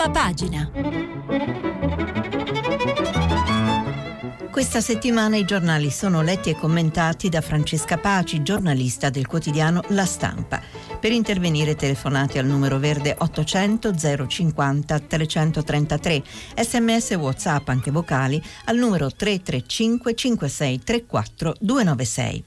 prima pagina. Questa settimana i giornali sono letti e commentati da Francesca Paci, giornalista del quotidiano La Stampa. Per intervenire telefonate al numero verde 800 050 333, sms whatsapp anche vocali al numero 335 5634 296.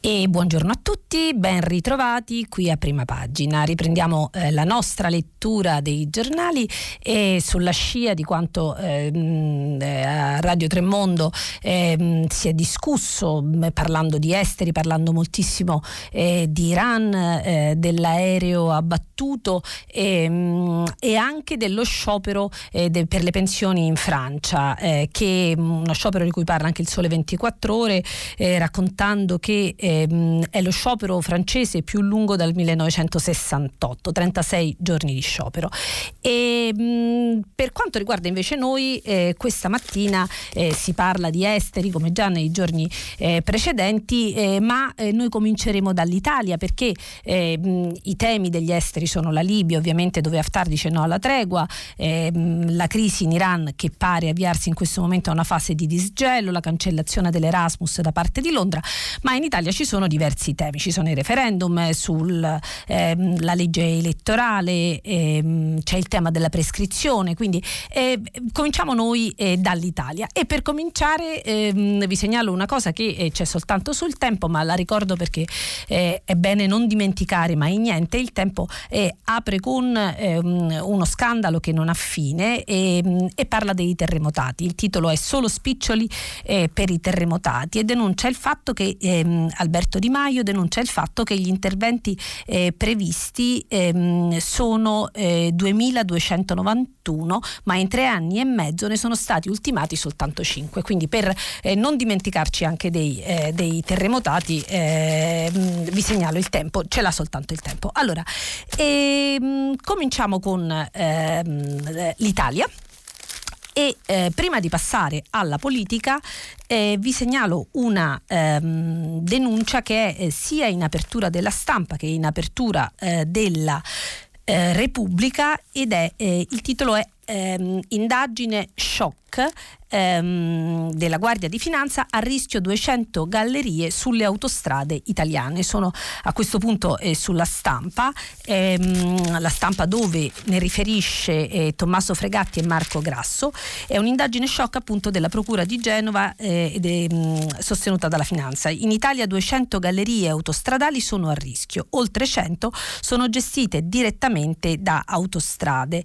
E buongiorno a tutti, ben ritrovati qui a prima pagina. Riprendiamo eh, la nostra lettura dei giornali e sulla scia di quanto ehm, eh, a Radio Tremondo eh, si è discusso parlando di esteri, parlando moltissimo eh, di Iran, eh, dell'aereo abbattuto ehm, e anche dello sciopero eh, de, per le pensioni in Francia, che uno sciopero di cui parla anche il Sole 24 ore, raccontando che ehm, è lo sciopero francese più lungo dal 1968, 36 giorni di sciopero. E, mh, per quanto riguarda invece noi, eh, questa mattina eh, si parla di esteri come già nei giorni eh, precedenti, eh, ma eh, noi cominceremo dall'Italia perché mh, i temi degli esteri sono la Libia, ovviamente dove Haftar dice no alla tregua, mh, la crisi in Iran che pare avviarsi in questo momento a una fase di disgelo, la cancellazione dell'Erasmus da parte di Londra, ma in Italia ci sono diversi temi, ci sono i referendum sulla ehm, legge elettorale, ehm, c'è il tema della prescrizione, quindi eh, cominciamo noi eh, dall'Italia. E per cominciare ehm, vi segnalo una cosa che eh, c'è soltanto sul tempo, ma la ricordo perché eh, è bene non dimenticare mai niente, il tempo eh, apre con ehm, uno scandalo che non ha fine e, ehm, e, parla dei terremotati, il titolo è Solo spiccioli eh, per i terremotati e denuncia il fatto che ehm, Alberto Di Maio denuncia il fatto che gli interventi eh, previsti ehm, sono eh, 2291, ma in tre anni e mezzo ne sono stati ultimati soltanto 5. Quindi per eh, non dimenticarci anche dei, eh, dei terremotati, ehm, vi segnalo il tempo, ce l'ha soltanto il tempo. Allora, ehm, cominciamo con ehm, l'Italia. E eh, prima di passare alla politica eh, vi segnalo una ehm, denuncia che è eh, sia in apertura della stampa che in apertura eh, della eh, Repubblica ed è eh, il titolo è ehm, Indagine shock ehm, della Guardia di Finanza a rischio 200 gallerie sulle autostrade italiane. Sono a questo punto eh, sulla stampa, ehm, la stampa dove ne riferisce eh, Tommaso Fregatti e Marco Grasso. È un'indagine shock appunto della Procura di Genova eh, ed è mh, mm, sostenuta dalla Finanza. In Italia 200 gallerie autostradali sono a rischio, oltre 100 sono gestite direttamente da autostrade.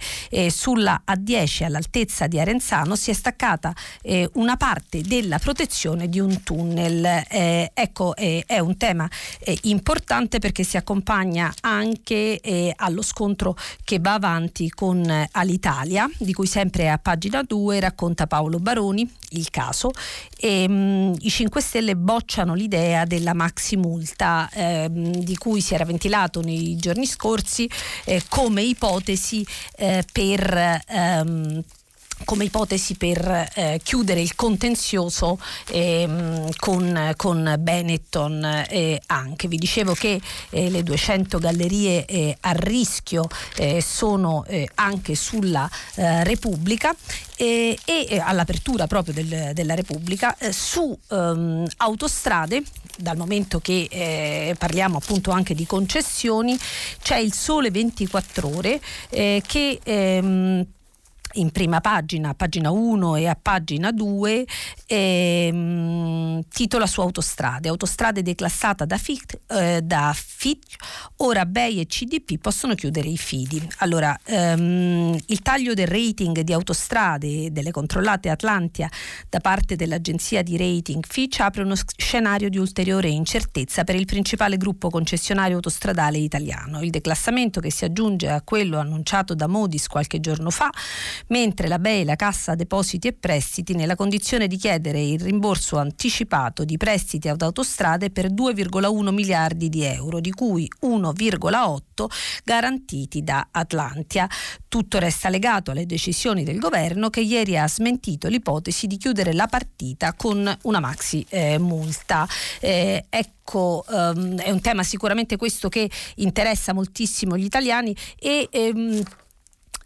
sulla A10 all'altezza di Arenzano si è staccata eh, una parte della protezione di un tunnel. Eh, ecco, eh, è un tema eh, importante perché si accompagna anche eh, allo scontro che va avanti con eh, Alitalia, di cui sempre a pagina 2 racconta Paolo Baroni il caso. E, mh, mm, I 5 Stelle bocciano l'idea della maxi multa ehm, di cui si era ventilato nei giorni scorsi come ipotesi per ehm, come ipotesi per eh, chiudere il contenzioso eh, con, con, Benetton eh, anche. Vi dicevo che eh, le 200 gallerie eh, a rischio eh, sono anche sulla Repubblica e, all'apertura proprio del, della Repubblica su um, autostrade dal momento che eh, parliamo appunto anche di concessioni, c'è il Sole 24 ore eh, che ehm, in prima pagina, a pagina 1 e a pagina 2, ehm, titola su autostrade. Autostrade declassata da FIT, eh, da FIT, ora BEI e CDP possono chiudere i fidi. Allora, ehm, il taglio del rating di autostrade delle controllate Atlantia da parte dell'agenzia di rating Fitch apre uno scenario di ulteriore incertezza per il principale gruppo concessionario autostradale italiano. Il declassamento che si aggiunge a quello annunciato da Modis qualche giorno fa mentre la BEI, la Cassa Depositi e Prestiti, nella condizione di chiedere il rimborso anticipato di prestiti ad autostrade per 2,1 miliardi di euro, di cui 1,8 garantiti da Atlantia. Tutto resta legato alle decisioni del governo che ieri ha smentito l'ipotesi di chiudere la partita con una maxi eh, multa. Eh, ecco, um, è un tema sicuramente questo che interessa moltissimo gli italiani e um,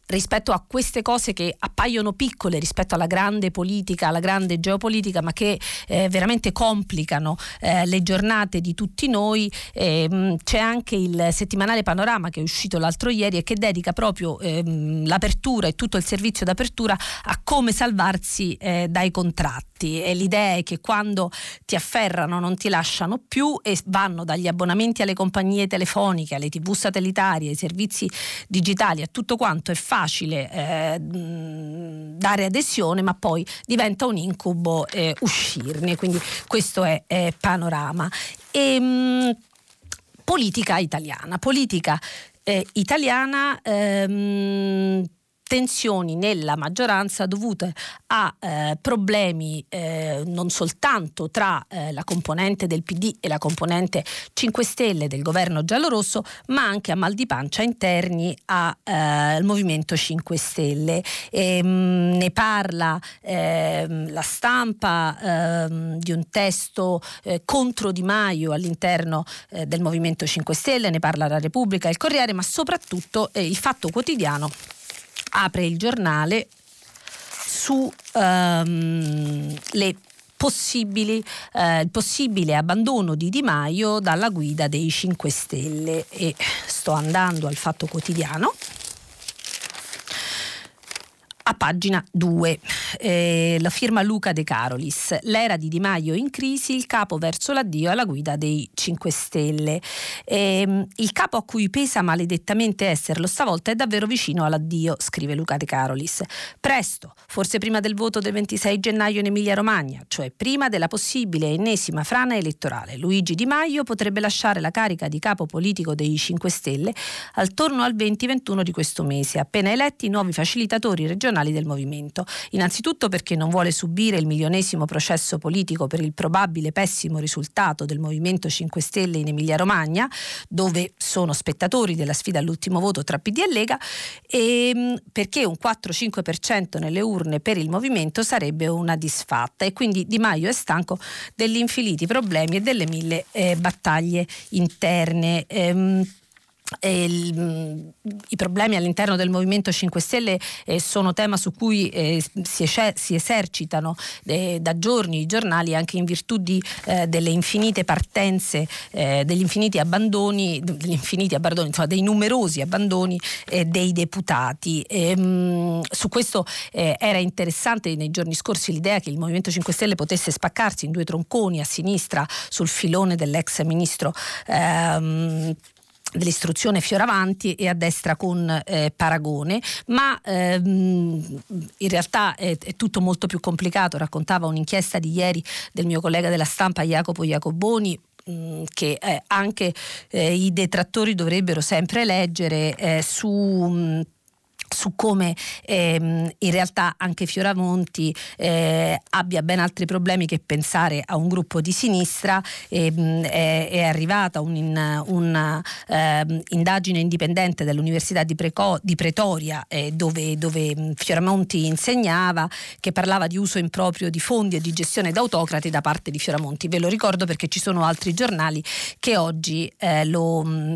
rispetto a queste cose che appaiono piccole rispetto alla grande politica, alla grande geopolitica, ma che eh, veramente complicano eh, le giornate di tutti noi. Eh, c'è anche il settimanale Panorama che è uscito l'altro ieri e che dedica proprio ehm, l'apertura e tutto il servizio d'apertura a come salvarsi eh, dai contratti. E l'idea è che quando ti afferrano non ti lasciano più e vanno dagli abbonamenti alle compagnie telefoniche, alle tv satellitari, ai servizi digitali, a tutto quanto è facile facile eh, dare adesione, ma poi diventa un incubo eh, uscirne. Quindi questo è, è panorama. E, mh, politica italiana. Politica eh, italiana ehm, tensioni nella maggioranza dovute a eh, problemi eh, non soltanto tra eh, la componente del PD e la componente 5 Stelle del governo giallorosso, ma anche a mal di pancia interni al eh, Movimento 5 Stelle. E, mh, mm, ne parla ehm, la stampa ehm, di un testo eh, contro Di Maio all'interno eh, del Movimento 5 Stelle, ne parla la Repubblica, il Corriere, ma soprattutto il Fatto Quotidiano apre il giornale su um, le possibili, eh, il possibile abbandono di Di Maio dalla guida dei 5 Stelle. E sto andando al Fatto Quotidiano a pagina 2. Eh, la firma Luca De Carolis. L'era di Di Maio in crisi, il capo verso l'addio alla guida dei 5 Stelle. Eh, il capo a cui pesa maledettamente esserlo stavolta è davvero vicino all'addio, scrive Luca De Carolis. Presto, forse prima del voto del 26 gennaio in Emilia-Romagna, cioè prima della possibile ennesima frana elettorale. Luigi Di Maio potrebbe lasciare la carica di capo politico dei 5 Stelle attorno al 20-21 di questo mese, appena eletti i nuovi facilitatori regionali istituzionali del movimento. Innanzitutto perché non vuole subire il milionesimo processo politico per il probabile pessimo risultato del Movimento 5 Stelle in Emilia-Romagna, dove sono spettatori della sfida all'ultimo voto tra PD e Lega, e ehm, perché un 4-5% nelle urne per il movimento sarebbe una disfatta e quindi Di Maio è stanco degli infiniti problemi e delle mille eh, battaglie interne. Ehm, I problemi all'interno del Movimento 5 Stelle eh, sono tema su cui eh, si, esercitano eh, da giorni i giornali anche in virtù di, delle infinite partenze, degli infiniti abbandoni, degli infiniti abbandoni insomma, dei numerosi abbandoni dei deputati. Ehm, su questo era interessante nei giorni scorsi l'idea che il Movimento 5 Stelle potesse spaccarsi in due tronconi a sinistra sul filone dell'ex ministro. Ehm, dell'istruzione Fioravanti e a destra con eh, Paragone, ma ehm, in realtà è, è, tutto molto più complicato, raccontava un'inchiesta di ieri del mio collega della stampa Jacopo Jacoboni mm, che eh, anche eh, i detrattori dovrebbero sempre leggere eh, su mh, mm, su come ehm, in realtà anche Fioramonti eh, abbia ben altri problemi che pensare a un gruppo di sinistra. Ehm, è, è, arrivata un'indagine un, eh, indipendente dell'Università di, Preco, di Pretoria eh, dove, dove, Fioramonti insegnava che parlava di uso improprio di fondi e di gestione d'autocrati da parte di Fioramonti. Ve lo ricordo perché ci sono altri giornali che oggi eh, lo mm,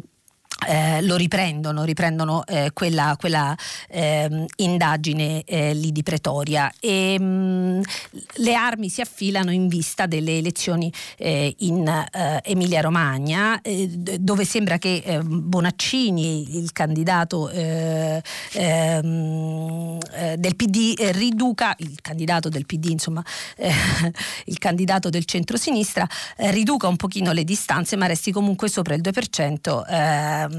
eh, lo riprendono, riprendono eh, quella, quella eh, indagine eh, lì di Pretoria. E mh, mm, le armi si affilano in vista delle elezioni eh, in eh, Emilia Romagna dove sembra che Bonaccini, il candidato ehm, del PD, riduca, il candidato del PD insomma, il candidato del centro-sinistra, riduca un pochino le distanze ma resti comunque sopra il 2% Ehm,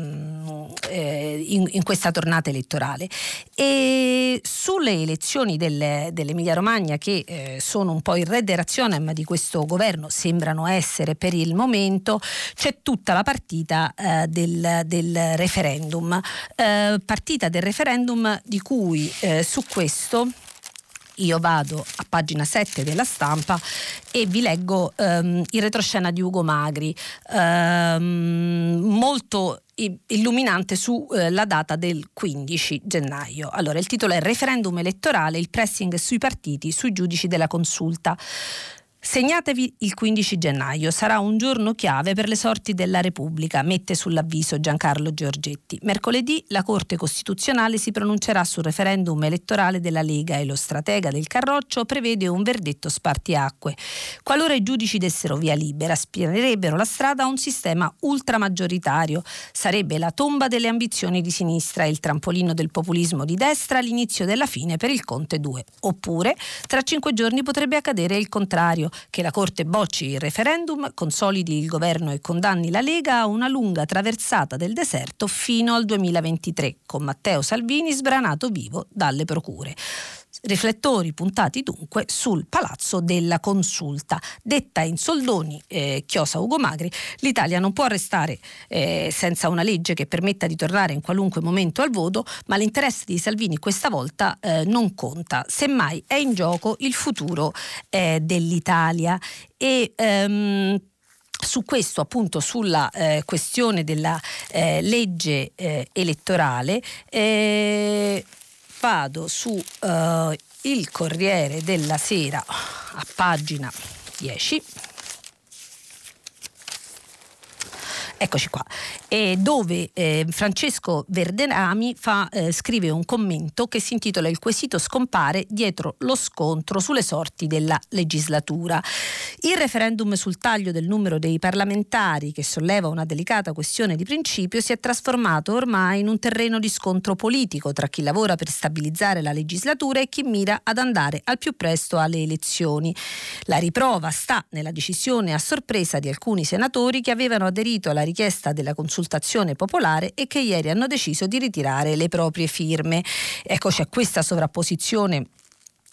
eh, in, in, questa tornata elettorale. E sulle elezioni del, dell'Emilia Romagna, che eh, sono un po' il re razionem di questo governo, sembrano essere per il momento, c'è tutta la partita eh, del, del, referendum. Eh, partita del referendum di cui eh, su questo io vado a pagina 7 della stampa e vi leggo um, il retroscena di Ugo Magri, um, molto illuminante sulla eh, data del 15 gennaio. Allora, il titolo è Referendum elettorale, il pressing sui partiti, sui giudici della consulta. Segnatevi il 15 gennaio, sarà un giorno chiave per le sorti della Repubblica, mette sull'avviso Giancarlo Giorgetti. Mercoledì la Corte Costituzionale si pronuncerà sul referendum elettorale della Lega e lo stratega del Carroccio prevede un verdetto spartiacque. Qualora i giudici dessero via libera, spianerebbero la strada a un sistema ultramaggioritario. Sarebbe la tomba delle ambizioni di sinistra il trampolino del populismo di destra all'inizio della fine per il Conte 2. Oppure, tra cinque giorni potrebbe accadere il contrario che la Corte bocci il referendum, consolidi il governo e condanni la Lega a una lunga traversata del deserto fino al 2023, con Matteo Salvini sbranato vivo dalle procure. Riflettori puntati dunque sul palazzo della consulta. Detta in soldoni, eh, chiosa Ugo Magri, l'Italia non può restare eh, senza una legge che permetta di tornare in qualunque momento al voto, ma l'interesse di Salvini questa volta eh, non conta. Semmai è in gioco il futuro eh, dell'Italia. E, um, su questo, appunto, sulla eh, questione della eh, legge eh, elettorale, eh, vado su uh, il Corriere della Sera a pagina 10 Eccoci qua, eh, dove eh, Francesco Verdenami fa, eh, scrive un commento che si intitola Il quesito scompare dietro lo scontro sulle sorti della legislatura. Il referendum sul taglio del numero dei parlamentari, che solleva una delicata questione di principio, si è trasformato ormai in un terreno di scontro politico tra chi lavora per stabilizzare la legislatura e chi mira ad andare al più presto alle elezioni. La riprova sta nella decisione a sorpresa di alcuni senatori che avevano aderito alla richiesta della consultazione popolare e che ieri hanno deciso di ritirare le proprie firme. Ecco, c'è questa sovrapposizione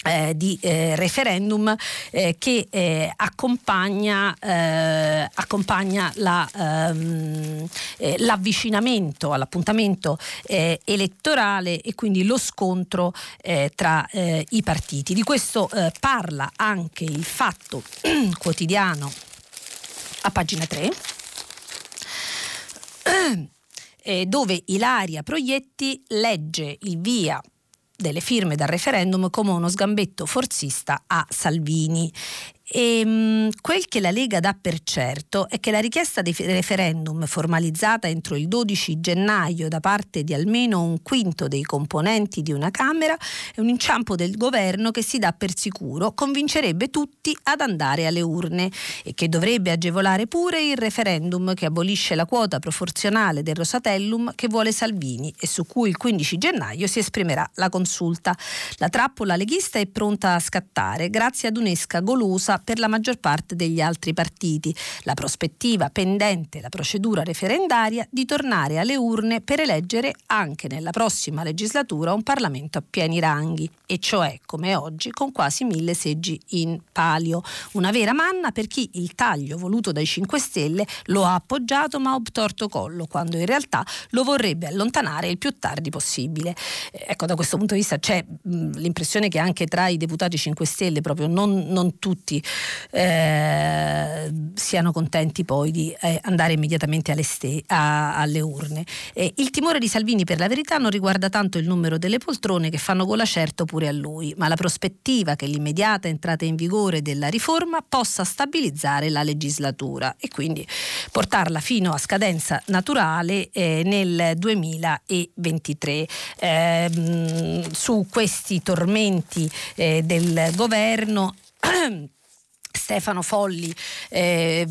eh, di eh, referendum eh, che eh, accompagna, eh, accompagna la, ehm, eh, l'avvicinamento all'appuntamento elettorale e quindi lo scontro tra i partiti. Di questo parla anche il fatto quotidiano a pagina 3 eh, dove Ilaria Proietti legge il via delle firme dal referendum come uno sgambetto forzista a Salvini e, ehm, quel che la Lega dà per certo è che la richiesta di referendum formalizzata entro il 12 gennaio da parte di almeno un quinto dei componenti di una Camera è un inciampo del governo che si dà per sicuro convincerebbe tutti ad andare alle urne e che dovrebbe agevolare pure il referendum che abolisce la quota proporzionale del Rosatellum che vuole Salvini e su cui il 15 gennaio si esprimerà la consulta. La trappola leghista è pronta a scattare grazie ad un'esca golosa per la maggior parte degli altri partiti. La prospettiva pendente la procedura referendaria di tornare alle urne per eleggere anche nella prossima legislatura un Parlamento a pieni ranghi, e cioè come oggi con quasi mille seggi in palio. Una vera manna per chi il taglio voluto dai 5 Stelle lo ha appoggiato ma obtorto collo, quando in realtà lo vorrebbe allontanare il più tardi possibile. Eh, ecco, da questo punto di vista c'è mh, l'impressione che anche tra i deputati 5 Stelle proprio non, non tutti eh, siano contenti poi di eh, andare immediatamente alle, ste- a- alle urne. Eh, il timore di Salvini per la verità non riguarda tanto il numero delle poltrone che fanno gola certo pure a lui, ma la prospettiva che l'immediata entrata in vigore della riforma possa stabilizzare la legislatura e quindi portarla fino a scadenza naturale eh, nel 2023. Eh, su questi tormenti eh, del governo Stefano Folli eh,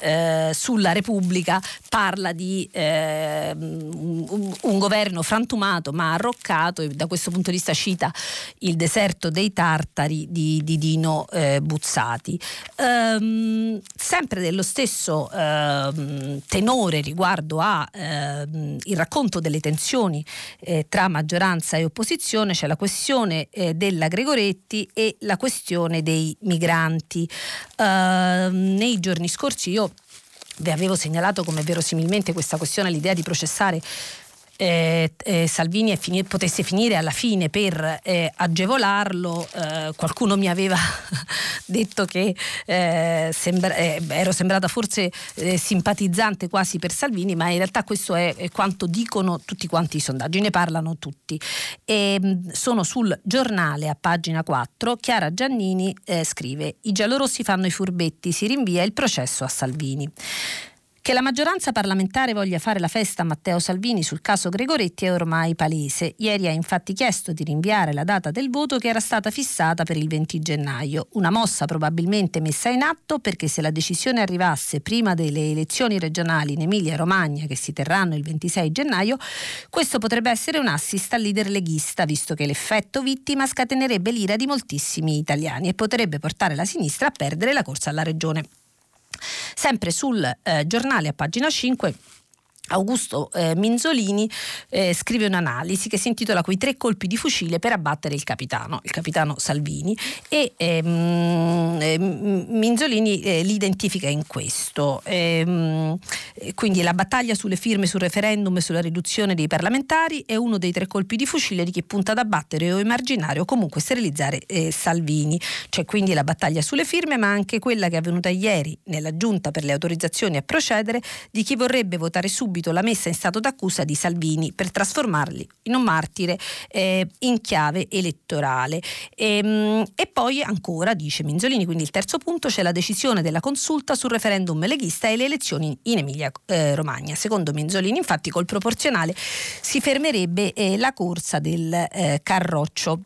eh, sulla Repubblica parla di eh, un, un, governo frantumato ma arroccato e da questo punto di vista cita il deserto dei tartari di, di Dino eh, Buzzati. Ehm, sempre dello stesso ehm, tenore riguardo al ehm, racconto delle tensioni eh, tra maggioranza e opposizione c'è la questione eh, della Gregoretti e la questione dei migranti avanti. Uh, nei giorni scorsi io vi avevo segnalato come verosimilmente questa questione, l'idea di processare eh, eh, Salvini fini- potesse finire alla fine per eh, agevolarlo. Eh, qualcuno mi aveva detto che eh, sembra- eh, ero sembrata forse simpatizzante quasi per Salvini, ma in realtà questo è, è, quanto dicono tutti quanti i sondaggi, ne parlano tutti. E, ehm, sono sul giornale a pagina 4, Chiara Giannini scrive i giallorossi fanno i furbetti, si rinvia il processo a Salvini. Che la maggioranza parlamentare voglia fare la festa a Matteo Salvini sul caso Gregoretti è ormai palese. Ieri ha infatti chiesto di rinviare la data del voto che era stata fissata per il 20 gennaio, una mossa probabilmente messa in atto perché se la decisione arrivasse prima delle elezioni regionali in Emilia Romagna che si terranno il 26 gennaio, questo potrebbe essere un assist al leader leghista, visto che l'effetto vittima scatenerebbe l'ira di moltissimi italiani e potrebbe portare la sinistra a perdere la corsa alla regione. Sempre sul eh, giornale a pagina 5 Augusto eh, Minzolini eh, scrive un'analisi che si intitola Quei tre colpi di fucile per abbattere il capitano, il capitano Salvini e ehm, eh, Minzolini eh, li identifica in questo. Ehm, quindi la battaglia sulle firme sul referendum e sulla riduzione dei parlamentari è uno dei tre colpi di fucile di chi punta ad abbattere o emarginare o comunque sterilizzare eh, Salvini. C'è quindi la battaglia sulle firme ma anche quella che è avvenuta ieri nella giunta per le autorizzazioni a procedere di chi vorrebbe votare subito subito la messa in stato d'accusa di Salvini per trasformarli in un martire eh, in chiave elettorale. E, ehm, e, poi ancora, dice Minzolini, quindi il terzo punto, c'è la decisione della consulta sul referendum leghista e le elezioni in Emilia eh. Secondo Minzolini, infatti, col proporzionale si fermerebbe eh, la corsa del eh, Carroccio.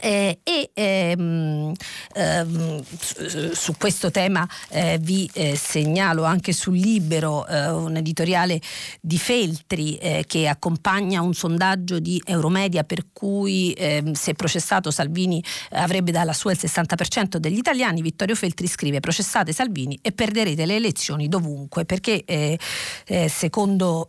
Eh, e ehm, ehm, su, su, questo tema eh, vi eh, segnalo anche sul Libero eh, un editoriale di Feltri eh, che accompagna un sondaggio di Euromedia per cui ehm, se processato Salvini avrebbe dalla sua il 60% degli italiani. Vittorio Feltri scrive processate Salvini e perderete le elezioni dovunque perché eh, secondo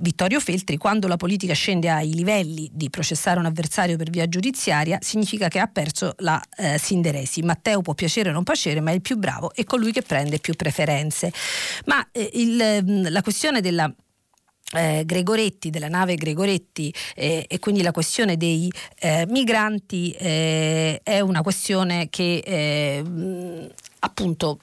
Vittorio Feltri quando la politica scende ai livelli di processare un avversario per via giudiziaria significa che ha perso la eh, Sinderesi. Matteo può piacere o non piacere, ma è il più bravo e colui che prende più preferenze. Ma eh, il, mm, la questione della eh, Gregoretti, della nave Gregoretti eh, e quindi la questione dei eh, migranti eh, è una questione che eh, mm, appunto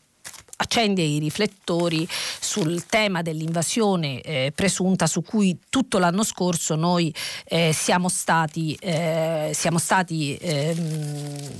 accende i riflettori sul tema dell'invasione eh, presunta su cui tutto l'anno scorso noi eh, siamo stati, eh, siamo stati ehm,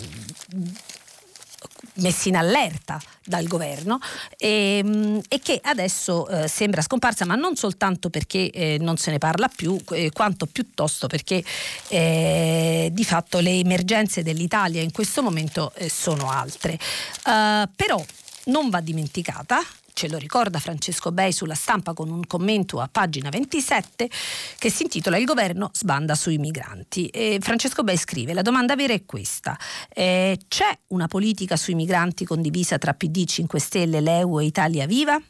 messi in allerta dal governo e, ehm, e che adesso eh, sembra scomparsa, ma non soltanto perché eh, non se ne parla più, eh, quanto piuttosto perché eh, di fatto le emergenze dell'Italia in questo momento eh, sono altre. Uh, però non va dimenticata ce lo ricorda Francesco Bei sulla stampa con un commento a pagina 27 che si intitola Il governo sbanda sui migranti. E Francesco Bei scrive: La domanda vera è questa: eh, c'è una politica sui migranti condivisa tra PD 5 Stelle, Leu e Italia Viva?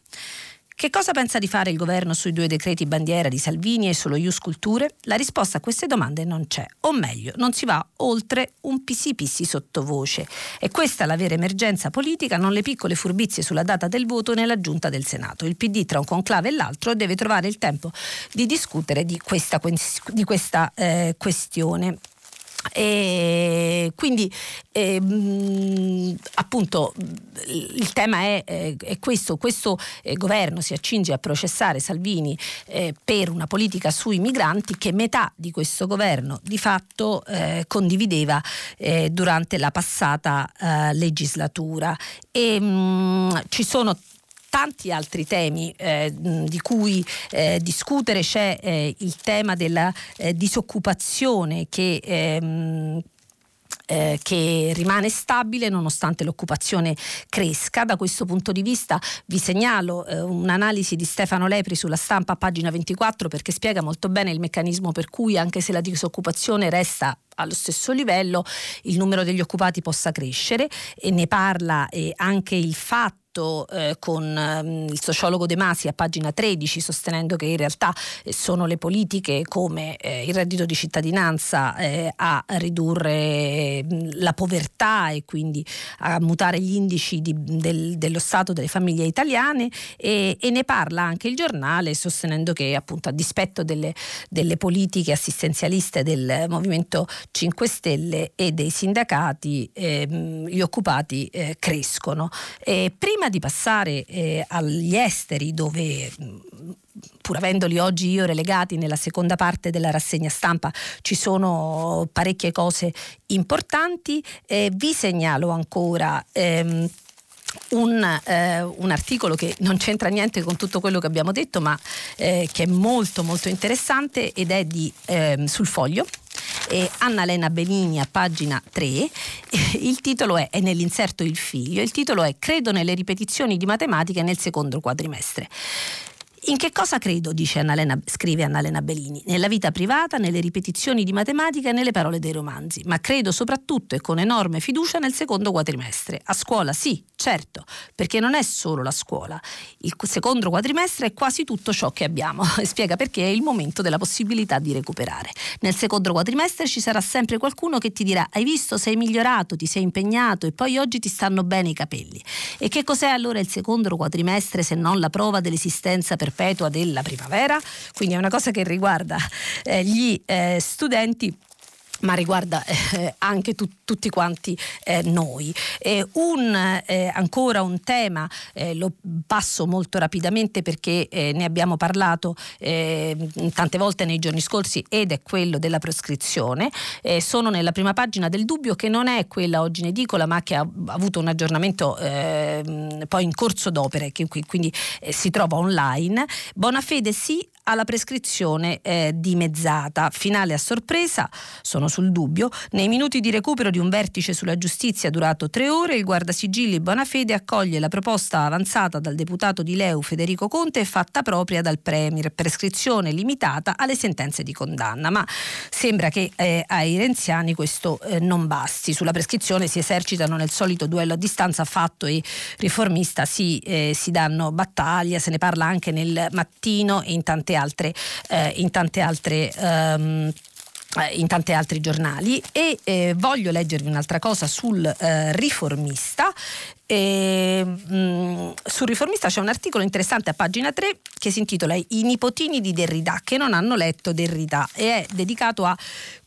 Che cosa pensa di fare il governo sui due decreti bandiera di Salvini e sullo Ius Culture? La risposta a queste domande non c'è, o meglio, non si va oltre un pisi-pisi sottovoce. E questa è la vera emergenza politica, non le piccole furbizie sulla data del voto nella giunta del Senato. Il PD tra un conclave e l'altro deve trovare il tempo di discutere di questa, di questa eh, questione. E quindi eh, appunto il tema è, eh, è questo, questo eh, governo si accinge a processare Salvini eh, per una politica sui migranti che metà di questo governo di fatto eh, condivideva eh, durante la passata legislatura. E mh, mm, ci sono tanti altri temi eh, di cui eh, discutere, c'è eh, il tema della eh, disoccupazione che ehm, eh, che rimane stabile nonostante l'occupazione cresca. Da questo punto di vista vi segnalo eh, un'analisi di Stefano Lepri sulla stampa a pagina 24 perché spiega molto bene il meccanismo per cui anche se la disoccupazione resta allo stesso livello il numero degli occupati possa crescere e ne parla eh, anche il fatto fatto eh, con um, il sociologo De Masi a pagina 13, sostenendo che in realtà eh, sono le politiche come eh, il reddito di cittadinanza eh, a ridurre la povertà e quindi a mutare gli indici di, del, dello Stato delle famiglie italiane e, e, ne parla anche il giornale sostenendo che appunto a dispetto delle, delle politiche assistenzialiste del Movimento 5 Stelle e dei sindacati ehm, gli occupati eh, crescono. E prima di passare eh, agli esteri dove pur avendoli oggi io relegati nella seconda parte della rassegna stampa, ci sono parecchie cose importanti. Eh, vi segnalo ancora ehm, un, eh, un, articolo che non c'entra niente con tutto quello che abbiamo detto, ma eh, che è molto molto interessante ed è di, eh, sul foglio. Anna Lena Benini a pagina 3, il titolo è, è nell'inserto il figlio, il titolo è Credo nelle ripetizioni di matematica nel secondo quadrimestre. In che cosa credo, dice Annalena, scrive Annalena Bellini, nella vita privata, nelle ripetizioni di matematica e nelle parole dei romanzi, ma credo soprattutto e con enorme fiducia nel secondo quadrimestre. A scuola sì, certo, perché non è solo la scuola. Il secondo quadrimestre è quasi tutto ciò che abbiamo e spiega perché è il momento della possibilità di recuperare. Nel secondo quadrimestre ci sarà sempre qualcuno che ti dirà hai visto, sei migliorato, ti sei impegnato e poi oggi ti stanno bene i capelli. E che cos'è allora il secondo quadrimestre se non la prova dell'esistenza per perpetua della primavera, quindi è una cosa che riguarda eh, gli eh, studenti ma riguarda eh, anche tu, tutti quanti eh, noi. Eh, un, eh, ancora un tema, eh, lo passo molto rapidamente perché eh, ne abbiamo parlato tante volte nei giorni scorsi ed è quello della prescrizione. sono nella prima pagina del dubbio che non è quella oggi in edicola ma che ha avuto un aggiornamento ehm, poi in corso d'opera che quindi si trova online. Bonafede sì, alla prescrizione eh, dimezzata. Finale a sorpresa, sono sul dubbio, nei minuti di recupero di un vertice sulla giustizia durato tre ore, il guardasigilli Bonafede accoglie la proposta avanzata dal deputato di Leu Federico Conte e fatta propria dal Premier, prescrizione limitata alle sentenze di condanna. Ma sembra che eh, ai renziani questo eh, non basti. Sulla prescrizione si esercitano nel solito duello a distanza fatto e riformista, si, eh, si danno battaglia, se ne parla anche nel mattino e in tante tante altre, eh, in tante altre um, in tanti altri giornali e eh, voglio leggervi un'altra cosa sul eh, riformista. E, mh, mm, sul riformista c'è un articolo interessante a pagina 3 che si intitola I nipotini di Derrida che non hanno letto Derrida e è dedicato a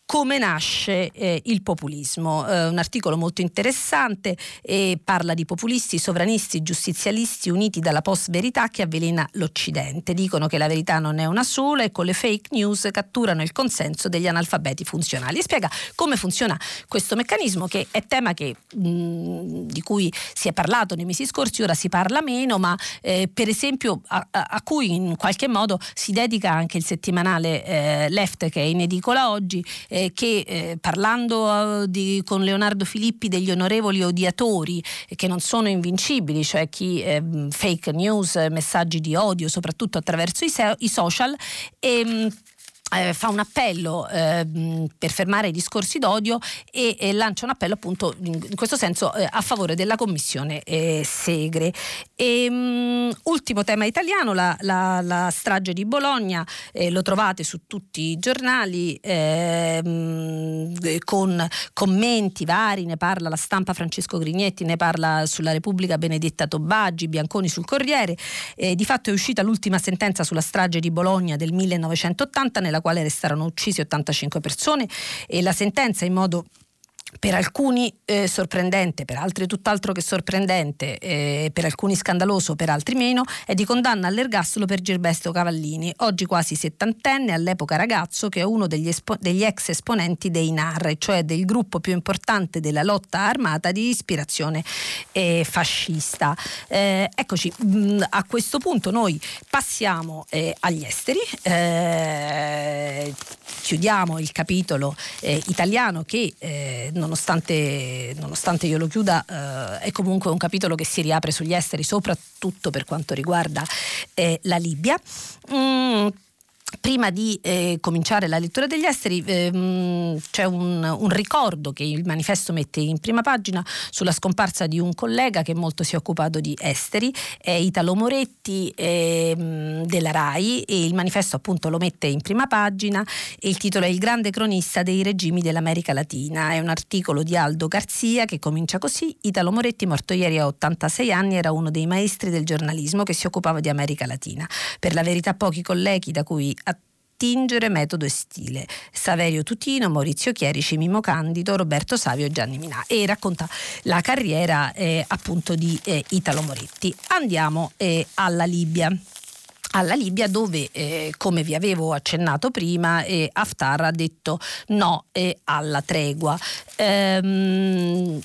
come nasce eh, il populismo. Eh, un articolo molto interessante e parla di populisti, sovranisti, giustizialisti uniti dalla post-verità che avvelena l'Occidente. Dicono che la verità non è una sola e con le fake news catturano il consenso degli analfabeti funzionali. E spiega come funziona questo meccanismo che è tema che, mh, di cui si è parlato nei mesi scorsi, ora si parla meno, ma eh, per esempio a, a, cui in qualche modo si dedica anche il settimanale eh, Left che è in edicola oggi eh, che eh, parlando eh, di, con Leonardo Filippi degli onorevoli odiatori eh, che non sono invincibili, cioè chi eh, fake news, messaggi di odio soprattutto attraverso i, se- i social e ehm, eh, fa un appello eh, per fermare i discorsi d'odio e, e, lancia un appello appunto in, questo senso eh, a favore della commissione eh, Segre. E, um, ultimo tema italiano, la, la, la strage di Bologna, eh, lo trovate su tutti i giornali um, con commenti vari, ne parla la stampa Francesco Grignetti, ne parla sulla Repubblica Benedetta Tobaggi, Bianconi sul Corriere. di fatto è uscita l'ultima sentenza sulla strage di Bologna del 1980 nella nella quale restarono uccisi 85 persone e la sentenza in modo per alcuni eh, sorprendente, per altri tutt'altro che sorprendente, eh, per alcuni scandaloso, per altri meno, è di condanna all'ergastolo per Girbesto Cavallini, oggi quasi settantenne, all'epoca ragazzo, che è uno degli, espo- degli ex esponenti dei NAR, cioè del gruppo più importante della lotta armata di ispirazione eh, fascista. Eh, eccoci, mh, mm, a questo punto noi passiamo eh, agli esteri, eh, chiudiamo il capitolo italiano che non nonostante, nonostante io lo chiuda, eh, è comunque un capitolo che si riapre sugli esteri, soprattutto per quanto riguarda eh, la Libia. Mm, Prima di eh, cominciare la lettura degli esteri ehm, c'è un, un, ricordo che il manifesto mette in prima pagina sulla scomparsa di un collega che molto si è occupato di esteri, è Italo Moretti ehm, della RAI e il manifesto appunto lo mette in prima pagina e il titolo è Il grande cronista dei regimi dell'America Latina. È un articolo di Aldo Garzia che comincia così. Italo Moretti, morto ieri a 86 anni, era uno dei maestri del giornalismo che si occupava di America Latina. Per la verità pochi colleghi da cui attingere metodo e stile. Saverio Tutino, Maurizio Chierici, Mimo Candido, Roberto Savio e Gianni Minà e racconta la carriera eh, appunto di eh, Italo Moretti. Andiamo eh, alla Libia alla Libia dove, eh, come vi avevo accennato prima, eh, Haftar ha detto no eh, alla tregua. Ehm,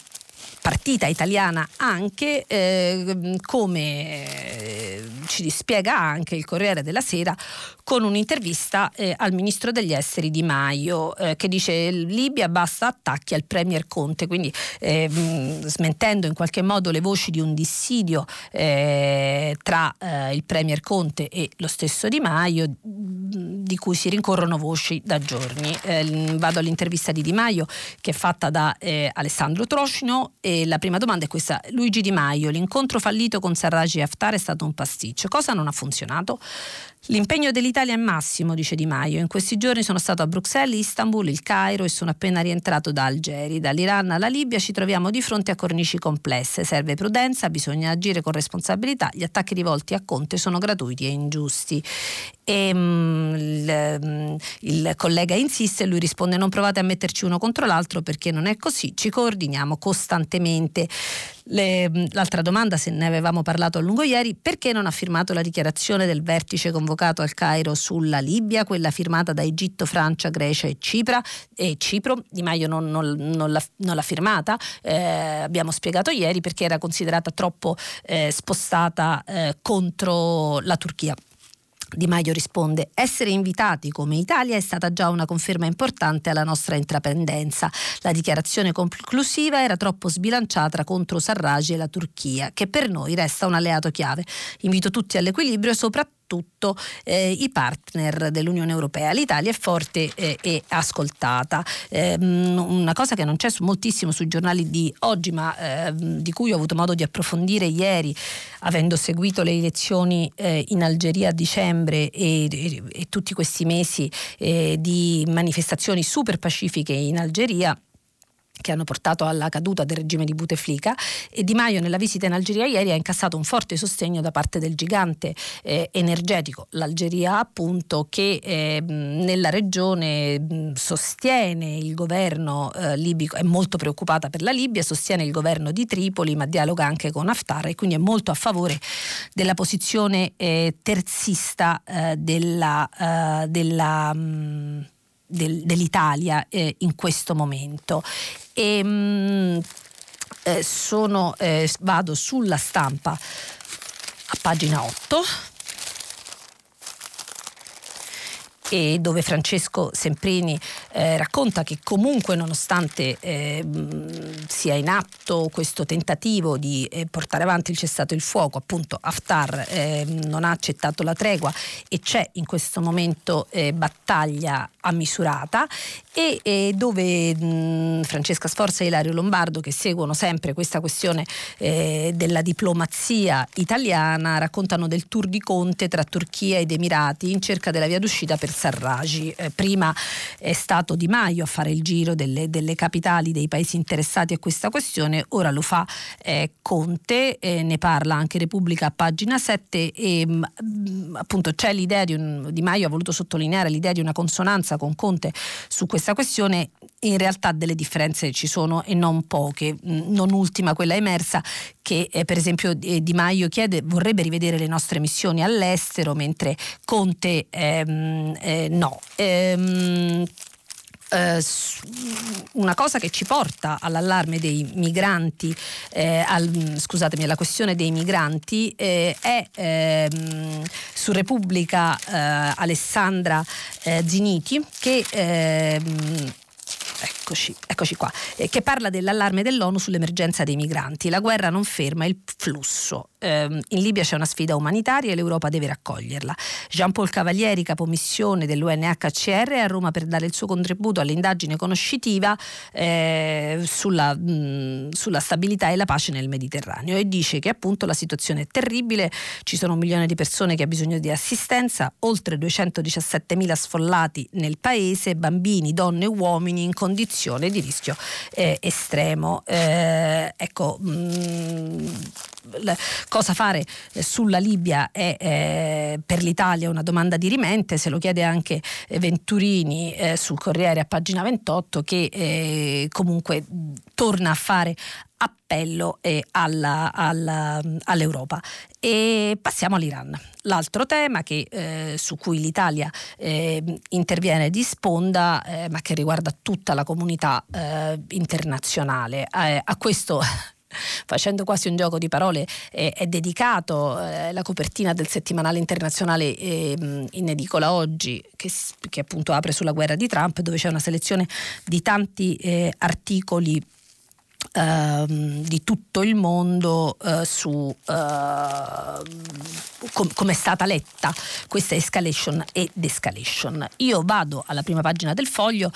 partita italiana anche, eh, come ci spiega anche il Corriere della Sera, con un'intervista eh, al ministro degli esteri Di Maio eh, che dice Libia basta attacchi al Premier Conte, quindi ehm, smentendo in qualche modo le voci di un dissidio eh, tra eh, il Premier Conte e lo stesso Di Maio di cui si rincorrono voci da giorni. vado all'intervista di Di Maio che è fatta da Alessandro Troscino e la prima domanda è questa. Luigi Di Maio, l'incontro fallito con Sarraj e Haftar è stato un pasticcio. Cosa non ha funzionato? L'impegno dell'Italia è massimo, dice Di Maio. In questi giorni sono stato a Bruxelles, Istanbul, il Cairo e sono appena rientrato da Algeri. Dall'Iran alla Libia ci troviamo di fronte a cornici complesse. Serve prudenza, bisogna agire con responsabilità. Gli attacchi rivolti a Conte sono gratuiti e ingiusti. E, um, il, um, il collega insiste e lui risponde: Non provate a metterci uno contro l'altro perché non è così. Ci coordiniamo costantemente. Le, l'altra domanda, se ne avevamo parlato a lungo ieri, perché non ha firmato la dichiarazione del vertice convocato al Cairo sulla Libia, quella firmata da Egitto, Francia, Grecia e, Cipra, e Cipro? Di Maio non, non, non, l'ha, non l'ha, firmata, eh, abbiamo spiegato ieri perché era considerata troppo eh, spostata eh, contro la Turchia. Di Maio risponde: Essere invitati come Italia è stata già una conferma importante alla nostra intraprendenza. La dichiarazione conclusiva era troppo sbilanciata contro Sarraj e la Turchia, che per noi resta un alleato chiave. Invito tutti all'equilibrio, soprattutto soprattutto eh, i partner dell'Unione Europea. L'Italia è forte eh, e ascoltata. Eh, una cosa che non c'è moltissimo sui giornali di oggi, ma ehm, di cui ho avuto modo di approfondire ieri, avendo seguito le elezioni eh, in Algeria a dicembre e, e, e tutti questi mesi eh, di manifestazioni super pacifiche in Algeria che hanno portato alla caduta del regime di Bouteflika. E Di Maio nella visita in Algeria ieri ha incassato un forte sostegno da parte del gigante eh, energetico, l'Algeria appunto, che eh, nella regione mh, sostiene il governo eh, libico, è molto preoccupata per la Libia, sostiene il governo di Tripoli ma dialoga anche con Haftar e quindi è molto a favore della posizione eh, terzista eh, della, eh, della mh, del, dell'Italia eh, in questo momento. E, mh, mm, eh, sono, eh, vado sulla stampa a pagina 8 e dove Francesco Semprini eh, racconta che comunque nonostante eh, sia in atto questo tentativo di eh, portare avanti il cessato il fuoco, appunto Haftar ehm, non ha accettato la tregua e c'è in questo momento eh, battaglia ammisurata e dove mh, Francesca Sforza e Ilario Lombardo che seguono sempre questa questione eh, della diplomazia italiana raccontano del tour di Conte tra Turchia ed Emirati in cerca della via d'uscita per Sarragi. Eh, prima è stato Di Maio a fare il giro delle, delle, capitali dei paesi interessati a questa questione, ora lo fa eh, Conte, eh, ne parla anche Repubblica a pagina 7 e mh, mm, appunto c'è l'idea di un, Di Maio ha voluto sottolineare l'idea di una consonanza con Conte su questa questione in realtà delle differenze ci sono e non poche, mm, non ultima quella emersa che eh, per esempio eh, Di Maio chiede, vorrebbe rivedere le nostre missioni all'estero mentre Conte ehm, eh, no. Ehm, eh, una cosa che ci porta all'allarme dei migranti, eh, al, scusatemi, alla questione dei migranti eh, è ehm, su Repubblica eh, Alessandra eh, Ziniti che ehm, ecco, eccoci, eccoci qua, eh, che parla dell'allarme dell'ONU sull'emergenza dei migranti. La guerra non ferma il flusso. Eh, in Libia c'è una sfida umanitaria e l'Europa deve raccoglierla. Jean-Paul Cavalieri, capomissione dell'UNHCR, è a Roma per dare il suo contributo all'indagine conoscitiva eh, sulla, mh, sulla stabilità e la pace nel Mediterraneo e dice che appunto la situazione è terribile, ci sono un milione di persone che hanno bisogno di assistenza, oltre 217.000 sfollati nel paese, bambini, donne e uomini in condizione di rischio eh, estremo. Eh, ecco, mh, mm, cosa fare eh, sulla Libia è eh, per l'Italia una domanda di rimente, se lo chiede anche eh, Venturini sul Corriere a pagina 28 che comunque torna a fare appello alla, alla, all'Europa. E passiamo all'Iran, l'altro tema che, eh, su cui l'Italia eh, interviene di sponda, eh, ma che riguarda tutta la comunità internazionale. A questo facendo quasi un gioco di parole, eh, è dedicato eh, la copertina del settimanale internazionale eh, in edicola oggi, che, che, appunto apre sulla guerra di Trump, dove c'è una selezione di tanti eh, articoli Uh, di tutto il mondo uh, su uh, com- come è stata letta questa escalation e descalation. Io vado alla prima pagina del foglio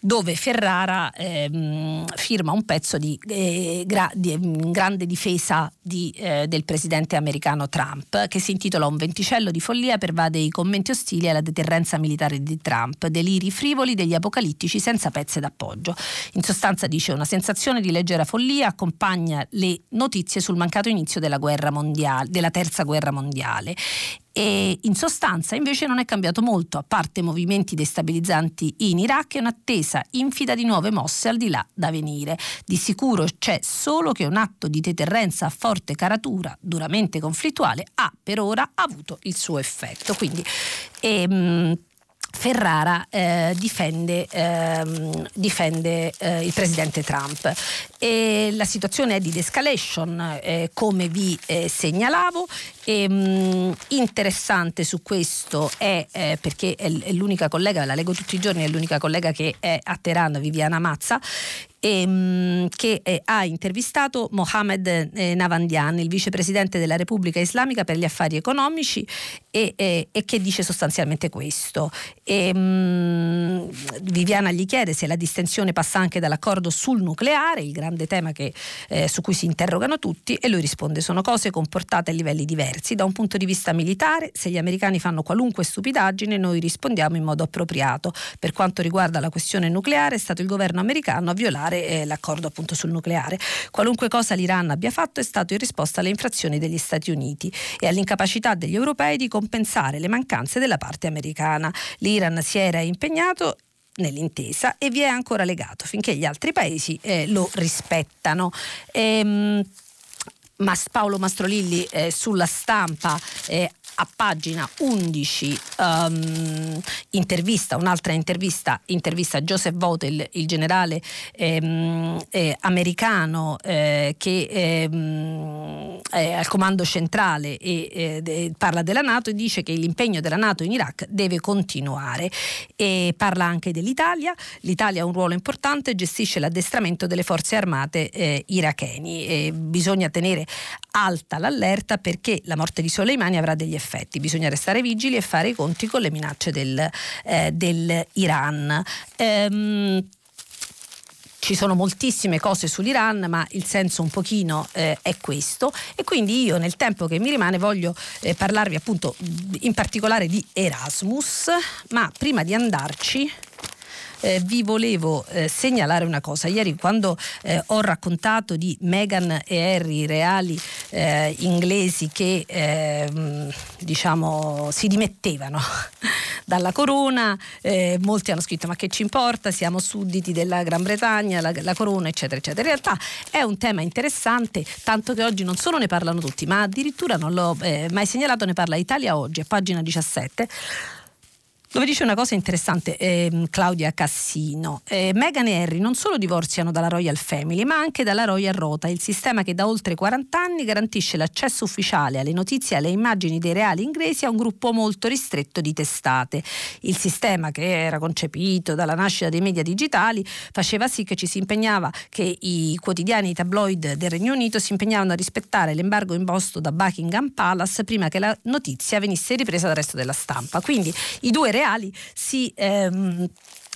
dove Ferrara ehm, firma un pezzo di, eh, gra- di eh, grande difesa di, eh, del presidente americano Trump, che si intitola Un venticello di follia pervade i commenti ostili alla deterrenza militare di Trump, deliri frivoli degli apocalittici senza pezze d'appoggio. In sostanza dice una sensazione di leggera follia accompagna le notizie sul mancato inizio della, guerra mondiale, della terza guerra mondiale e in sostanza invece non è cambiato molto, a parte movimenti destabilizzanti in Iraq e un'attesa infida di nuove mosse al di là da venire. Di sicuro c'è solo che un atto di deterrenza a forte caratura, duramente conflittuale, ha per ora avuto il suo effetto. Quindi, ehm, Ferrara eh, difende, ehm, difende eh, il presidente Trump. E la situazione è di de-escalation, eh, come vi eh, segnalavo. E, mh, mm, interessante su questo è eh, perché è, è, l'unica collega, la leggo tutti i giorni, è l'unica collega che è a Teheran, Viviana Mazza, ehm, che eh, ha intervistato Mohamed eh, Navandian, il vicepresidente della Repubblica Islamica per gli affari economici e, e, e che dice sostanzialmente questo. E, ehm, Viviana gli chiede se la distensione passa anche dall'accordo sul nucleare, il grande tema che, eh, su cui si interrogano tutti, e lui risponde sono cose comportate a livelli diversi. Da un punto di vista militare, se gli americani fanno qualunque stupidaggine, noi rispondiamo in modo appropriato. Per quanto riguarda la questione nucleare, è stato il governo americano a violare eh, l'accordo appunto sul nucleare. Qualunque cosa l'Iran abbia fatto è stato in risposta alle infrazioni degli Stati Uniti e all'incapacità degli europei di compensare le mancanze della parte americana. L'Iran si era impegnato nell'intesa e vi è ancora legato finché gli altri paesi eh, lo rispettano. Ehm, Mas Paolo Mastrolilli eh, sulla stampa eh, a pagina 11 um, ehm, intervista, un'altra intervista, intervista a Joseph Vogt, il, il generale ehm, eh, americano eh, che ehm, è al comando centrale e eh, de, parla della Nato e dice che l'impegno della Nato in Iraq deve continuare e parla anche dell'Italia. L'Italia ha un ruolo importante, gestisce l'addestramento delle forze armate eh, iracheni. bisogna tenere alta l'allerta perché la morte di Soleimani avrà degli effetti effetti. Bisogna restare vigili e fare i conti con le minacce del, eh, dell'Iran. Ehm, ci sono moltissime cose sull'Iran, ma il senso un pochino eh, è questo e quindi io nel tempo che mi rimane voglio eh, parlarvi appunto in particolare di Erasmus, ma prima di andarci eh, vi volevo eh, segnalare una cosa. Ieri quando eh, ho raccontato di Meghan e Harry, reali eh, inglesi che ehm, diciamo si dimettevano dalla corona, eh, molti hanno scritto ma che ci importa, siamo sudditi della Gran Bretagna, la, la corona eccetera eccetera. In realtà è un tema interessante, tanto che oggi non solo ne parlano tutti, ma addirittura non l'ho eh, mai segnalato, ne parla Italia oggi a pagina 17 dove dice una cosa interessante eh, Claudia Cassino. Eh, Meghan e Harry non solo divorziano dalla Royal Family, ma anche dalla Royal Rota, il sistema che da oltre 40 anni garantisce l'accesso ufficiale alle notizie e alle immagini dei reali inglesi a un gruppo molto ristretto di testate. Il sistema che era concepito dalla nascita dei media digitali faceva sì che ci si impegnava, che i quotidiani, i tabloid del Regno Unito si impegnavano a rispettare l'embargo imposto da Buckingham Palace prima che la notizia venisse ripresa dal resto della stampa. Quindi i due reali si ehm,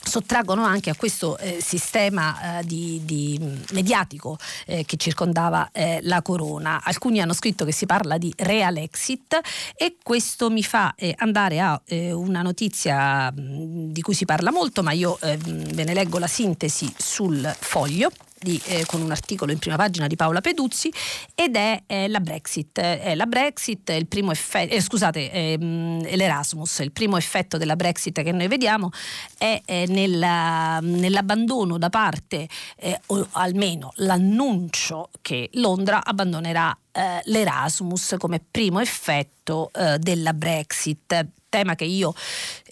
sottraggono anche a questo eh, sistema eh, di, di mediatico eh, che circondava eh, la corona. Alcuni hanno scritto che si parla di real exit e questo mi fa eh, andare a eh, una notizia mh, di cui si parla molto, ma io ve ne leggo la sintesi sul foglio di, eh, con un articolo in prima pagina di Paola Peduzzi ed è eh, la Brexit. Eh, la Brexit è il primo effetto, eh, scusate, ehm, l'Erasmus, il primo effetto della Brexit che noi vediamo è nella, nell'abbandono da parte, eh, o almeno l'annuncio che Londra abbandonerà eh, l'Erasmus come primo effetto della Brexit tema che io,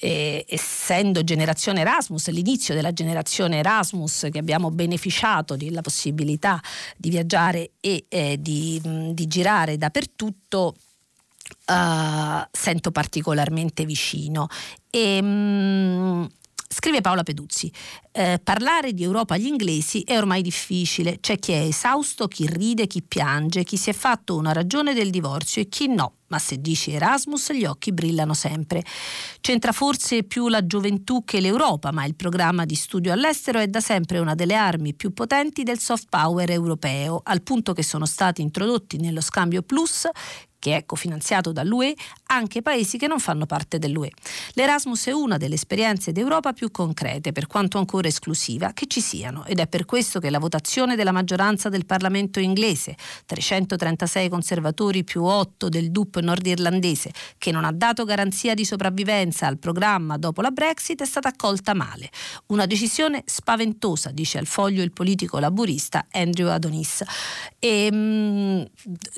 eh, essendo generazione Erasmus, l'inizio della generazione Erasmus, che abbiamo beneficiato della possibilità di viaggiare e eh, di, di, girare dappertutto, uh, sento particolarmente vicino. E, mh, Scrive Paola Peduzzi, eh, parlare di Europa agli inglesi è ormai difficile, c'è chi è esausto, chi ride, chi piange, chi si è fatto una ragione del divorzio e chi no, ma se dici Erasmus gli occhi brillano sempre. C'entra forse più la gioventù che l'Europa, ma il programma di studio all'estero è da sempre una delle armi più potenti del soft power europeo, al punto che sono stati introdotti nello scambio Plus che è cofinanziato dall'UE, anche paesi che non fanno parte dell'UE. L'Erasmus è una delle esperienze d'Europa più concrete, per quanto ancora esclusiva, che ci siano ed è per questo che la votazione della maggioranza del Parlamento inglese, 336 conservatori più 8 del DUP nordirlandese, che non ha dato garanzia di sopravvivenza al programma dopo la Brexit, è stata accolta male. Una decisione spaventosa, dice al foglio il politico laburista Andrew Adonis. E, mh, mm,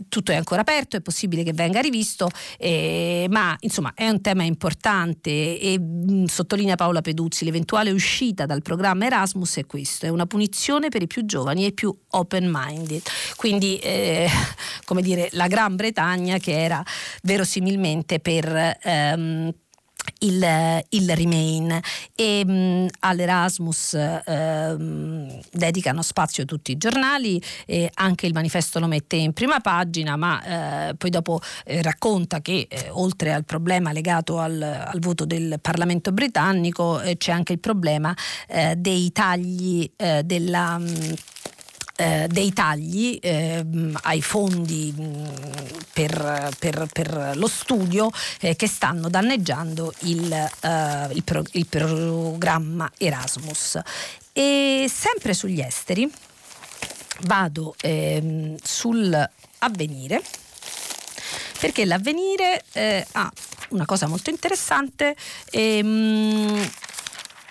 tutto è ancora aperto, è possibile possibile che venga rivisto, eh, ma insomma è un tema importante e mh, mm, sottolinea Paola Peduzzi, l'eventuale uscita dal programma Erasmus è questo, è una punizione per i più giovani e più open-minded. Quindi, eh, come dire, la Gran Bretagna che era verosimilmente per... Ehm, il, il Remain. E mh, all'Erasmus eh, dedicano spazio tutti i giornali e anche il manifesto lo mette in prima pagina ma eh, poi dopo eh, racconta che eh, oltre al problema legato al, al, voto del Parlamento britannico eh, c'è anche il problema eh, dei tagli della mh, eh, dei tagli eh, ai fondi mh, per, per, per, lo studio eh, che stanno danneggiando il, eh, il, pro, il programma Erasmus. E sempre sugli esteri vado ehm, sul avvenire perché l'avvenire eh, ha una cosa molto interessante. Ehm,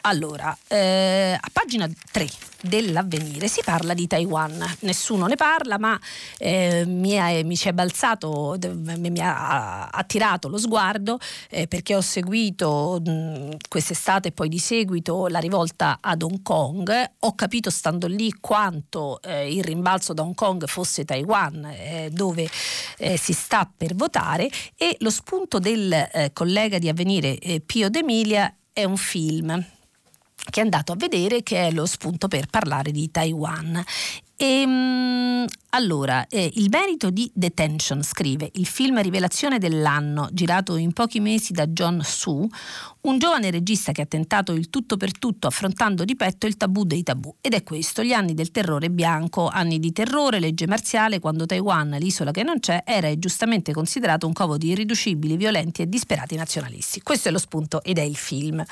allora, eh, a pagina 3 dell'avvenire si parla di Taiwan, nessuno ne parla ma eh, mi, è, mi, ci è balzato, mi ha attirato lo sguardo eh, perché ho seguito mh, quest'estate e poi di seguito la rivolta ad Hong Kong, ho capito stando lì quanto eh, il rimbalzo da Hong Kong fosse Taiwan eh, dove eh, si sta per votare. E lo spunto del eh, collega di avvenire Pio D'Emilia è un film che è andato a vedere che è lo spunto per parlare di Taiwan. E, ehm, allora, eh, il merito di Detention, scrive, il film rivelazione dell'anno, girato in pochi mesi da John Su, un giovane regista che ha tentato il tutto per tutto affrontando di petto il tabù dei tabù. Ed è questo, gli anni del terrore bianco, anni di terrore, legge marziale, quando Taiwan, l'isola che non c'è, era giustamente considerato un covo di irriducibili, violenti e disperati nazionalisti. Questo è lo spunto ed è il film.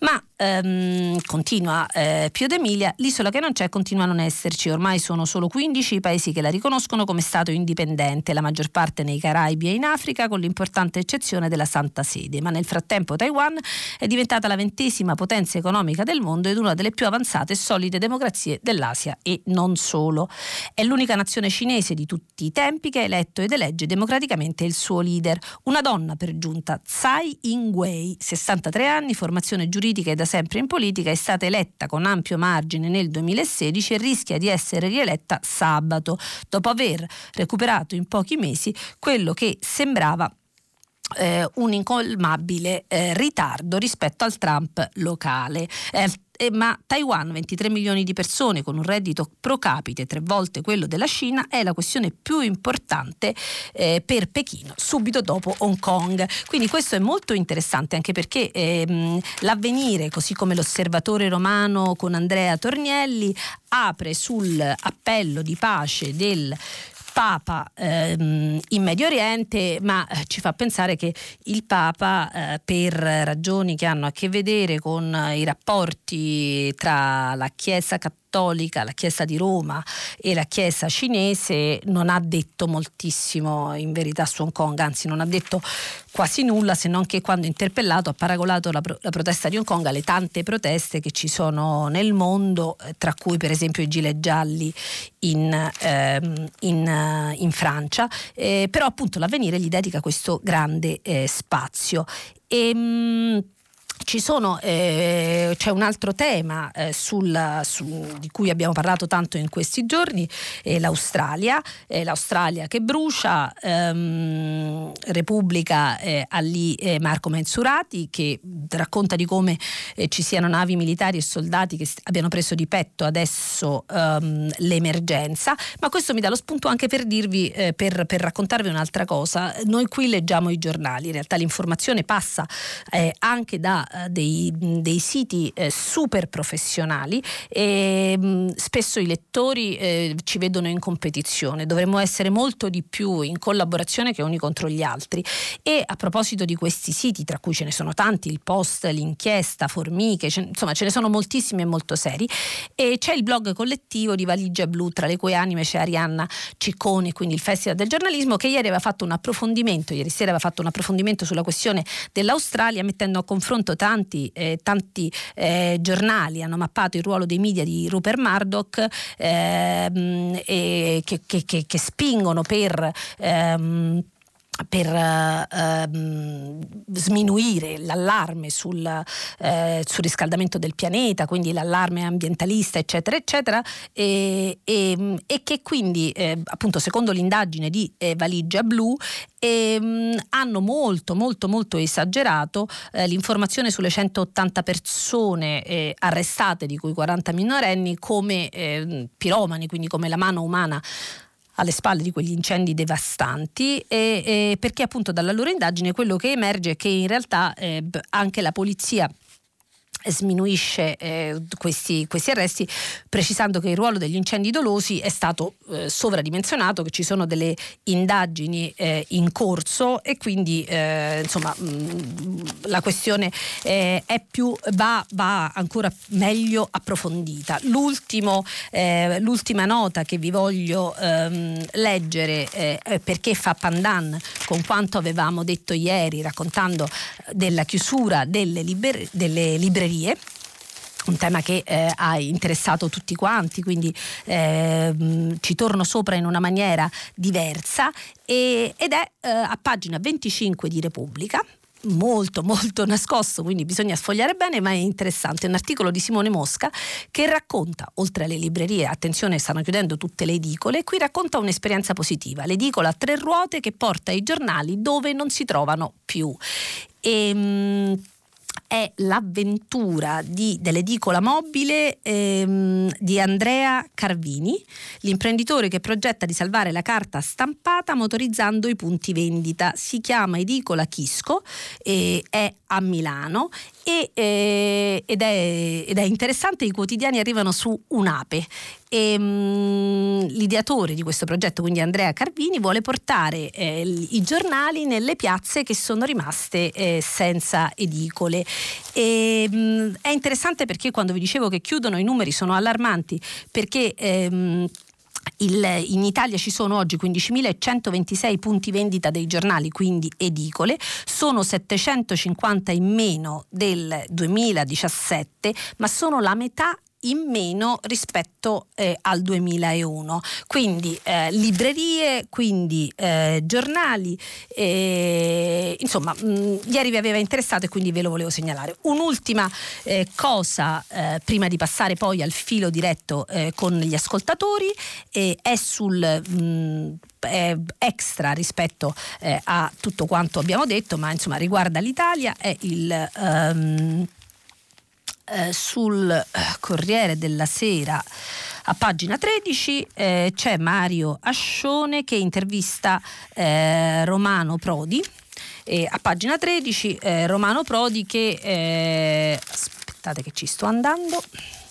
Ma, ehm, continua eh, Pio D'Emilia, l'isola che non c'è continua a non esserci, ormai sono solo 15 i paesi che la riconoscono come Stato indipendente, la maggior parte nei Caraibi e in Africa, con l'importante eccezione della Santa Sede. Ma nel frattempo Taiwan è diventata la ventesima potenza economica del mondo ed una delle più avanzate e solide democrazie dell'Asia e non solo. È l'unica nazione cinese di tutti i tempi che ha eletto ed elegge democraticamente il suo leader, una donna per giunta, Tsai Ing-wei, 63 anni, formazione giuridica e da sempre in politica, è stata eletta con ampio margine nel 2016 e rischia di essere rieletta sabato, dopo aver recuperato in pochi mesi quello che sembrava eh, un incolmabile eh, ritardo rispetto al Trump locale. Eh, eh, ma Taiwan, 23 milioni di persone con un reddito pro capite tre volte quello della Cina, è la questione più importante eh, per Pechino, subito dopo Hong Kong. Quindi questo è molto interessante anche perché ehm, l'avvenire, così come l'osservatore romano con Andrea Tornielli, apre sull'appello di pace del Papa ehm, in Medio Oriente, ma eh, ci fa pensare che il Papa, eh, per ragioni che hanno a che vedere con i rapporti tra la Chiesa cattolica cattolica, la Chiesa di Roma e la Chiesa cinese non ha detto moltissimo in verità su Hong Kong, anzi non ha detto quasi nulla se non che quando interpellato ha paragolato la, la protesta di Hong Kong alle tante proteste che ci sono nel mondo, eh, tra cui per esempio i gilet gialli in, ehm, in, uh, in Francia, eh, però appunto l'avvenire gli dedica questo grande eh, spazio. E, ehm, mh, sono, eh, c'è un altro tema eh, sul, su, di cui abbiamo parlato tanto in questi giorni, eh, l'Australia, l'Australia che brucia, ehm, Repubblica eh, ha lì eh, Marco Mensurati che racconta di come eh, ci siano navi militari e soldati che abbiano preso di petto adesso ehm, l'emergenza, ma questo mi dà lo spunto anche per dirvi, per, per, raccontarvi un'altra cosa, noi qui leggiamo i giornali, in realtà l'informazione passa anche da dei, dei, siti eh, super professionali e mh, mm, spesso i lettori eh, ci vedono in competizione, dovremmo essere molto di più in collaborazione che uni contro gli altri. E a proposito di questi siti, tra cui ce ne sono tanti, il post, l'inchiesta, Formiche, ce, insomma ce ne sono moltissimi e molto seri, e c'è il blog collettivo di Valigia Blu, tra le cui anime c'è Arianna Ciccone, quindi il Festival del giornalismo, che ieri aveva fatto un approfondimento, ieri sera aveva fatto un approfondimento sulla questione dell'Australia, mettendo a confronto tanti, eh, tanti eh, giornali hanno mappato il ruolo dei media di Rupert Murdoch ehm, che, che, che, che, spingono per ehm, per uh, sminuire l'allarme sul, uh, sul, riscaldamento del pianeta, quindi l'allarme ambientalista, eccetera, eccetera, e, e, e che quindi, eh, appunto, secondo l'indagine di eh, Valigia Blu, ehm, hanno molto, molto, molto esagerato eh, l'informazione sulle 180 persone eh, arrestate, di cui 40 minorenni, come ehm, piromani, quindi come la mano umana alle spalle di quegli incendi devastanti e, e perché appunto dalla loro indagine quello che emerge è che in realtà eh, anche la polizia sminuisce eh, questi, questi, arresti precisando che il ruolo degli incendi dolosi è stato eh, sovradimensionato, che ci sono delle indagini eh, in corso e quindi eh, insomma mh, mm, la questione eh, è più, va, va, ancora meglio approfondita. L'ultimo, eh, l'ultima nota che vi voglio ehm, leggere perché fa pandan con quanto avevamo detto ieri raccontando della chiusura delle, liber- delle librerie librerie un tema che eh, ha interessato tutti quanti, quindi eh, ci torno sopra in una maniera diversa e, ed è eh, a pagina 25 di Repubblica molto molto nascosto, quindi bisogna sfogliare bene, ma è interessante. Un articolo di Simone Mosca che racconta, oltre alle librerie, attenzione, stanno chiudendo tutte le edicole, qui racconta un'esperienza positiva, l'edicola a tre ruote che porta i giornali dove non si trovano più. E, mh, è l'avventura di, dell'edicola mobile ehm, di Andrea Carvini, l'imprenditore che progetta di salvare la carta stampata motorizzando i punti vendita. Si chiama Edicola Chisco, eh, è a Milano e, eh, ed, è, ed, è, interessante, i quotidiani arrivano su un'ape e mh, l'ideatore di questo progetto, quindi Andrea Carvini, vuole portare eh, i giornali nelle piazze che sono rimaste eh, senza edicole. E, mh, è interessante perché quando vi dicevo che chiudono i numeri sono allarmanti perché ehm, Il, in Italia ci sono oggi 15.126 punti vendita dei giornali, quindi edicole, sono 750 in meno del 2017, ma sono la metà in meno rispetto eh, al 2001. Quindi eh, librerie, quindi eh, giornali, insomma, mh, mm, ieri vi aveva interessato e quindi ve lo volevo segnalare. Un'ultima eh, cosa eh, prima di passare poi al filo diretto eh, con gli ascoltatori è sul mh, mm, extra rispetto a tutto quanto abbiamo detto, ma insomma riguarda l'Italia, è il um, eh, sul eh, Corriere della Sera a pagina 13 eh, c'è Mario Ascione che intervista eh, Romano Prodi. E a pagina 13 eh, Romano Prodi che aspettate che ci sto andando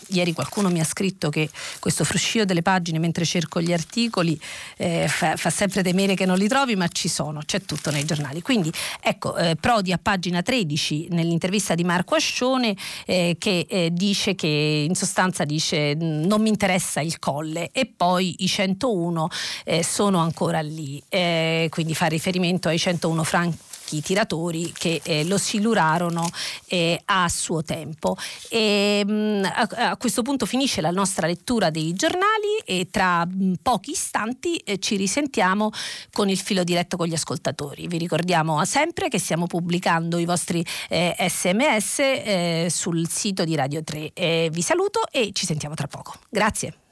ieri qualcuno mi ha scritto che questo fruscio delle pagine mentre cerco gli articoli eh, fa, fa, sempre temere che non li trovi, ma ci sono, c'è tutto nei giornali. Quindi ecco, eh, Prodi a pagina 13 nell'intervista di Marco Ascione eh, che eh, dice che in sostanza dice non mi interessa il colle e poi i 101 eh, sono ancora lì, eh, quindi fa riferimento ai 101 franchi vecchi tiratori che eh, lo silurarono eh, a suo tempo. E, mh, mm, a, a, questo punto finisce la nostra lettura dei giornali e tra mh, mm, pochi istanti eh, ci risentiamo con il filo diretto con gli ascoltatori. Vi ricordiamo sempre che stiamo pubblicando i vostri sms eh, eh, sul sito di Radio 3. Eh, vi saluto e ci sentiamo tra poco. Grazie.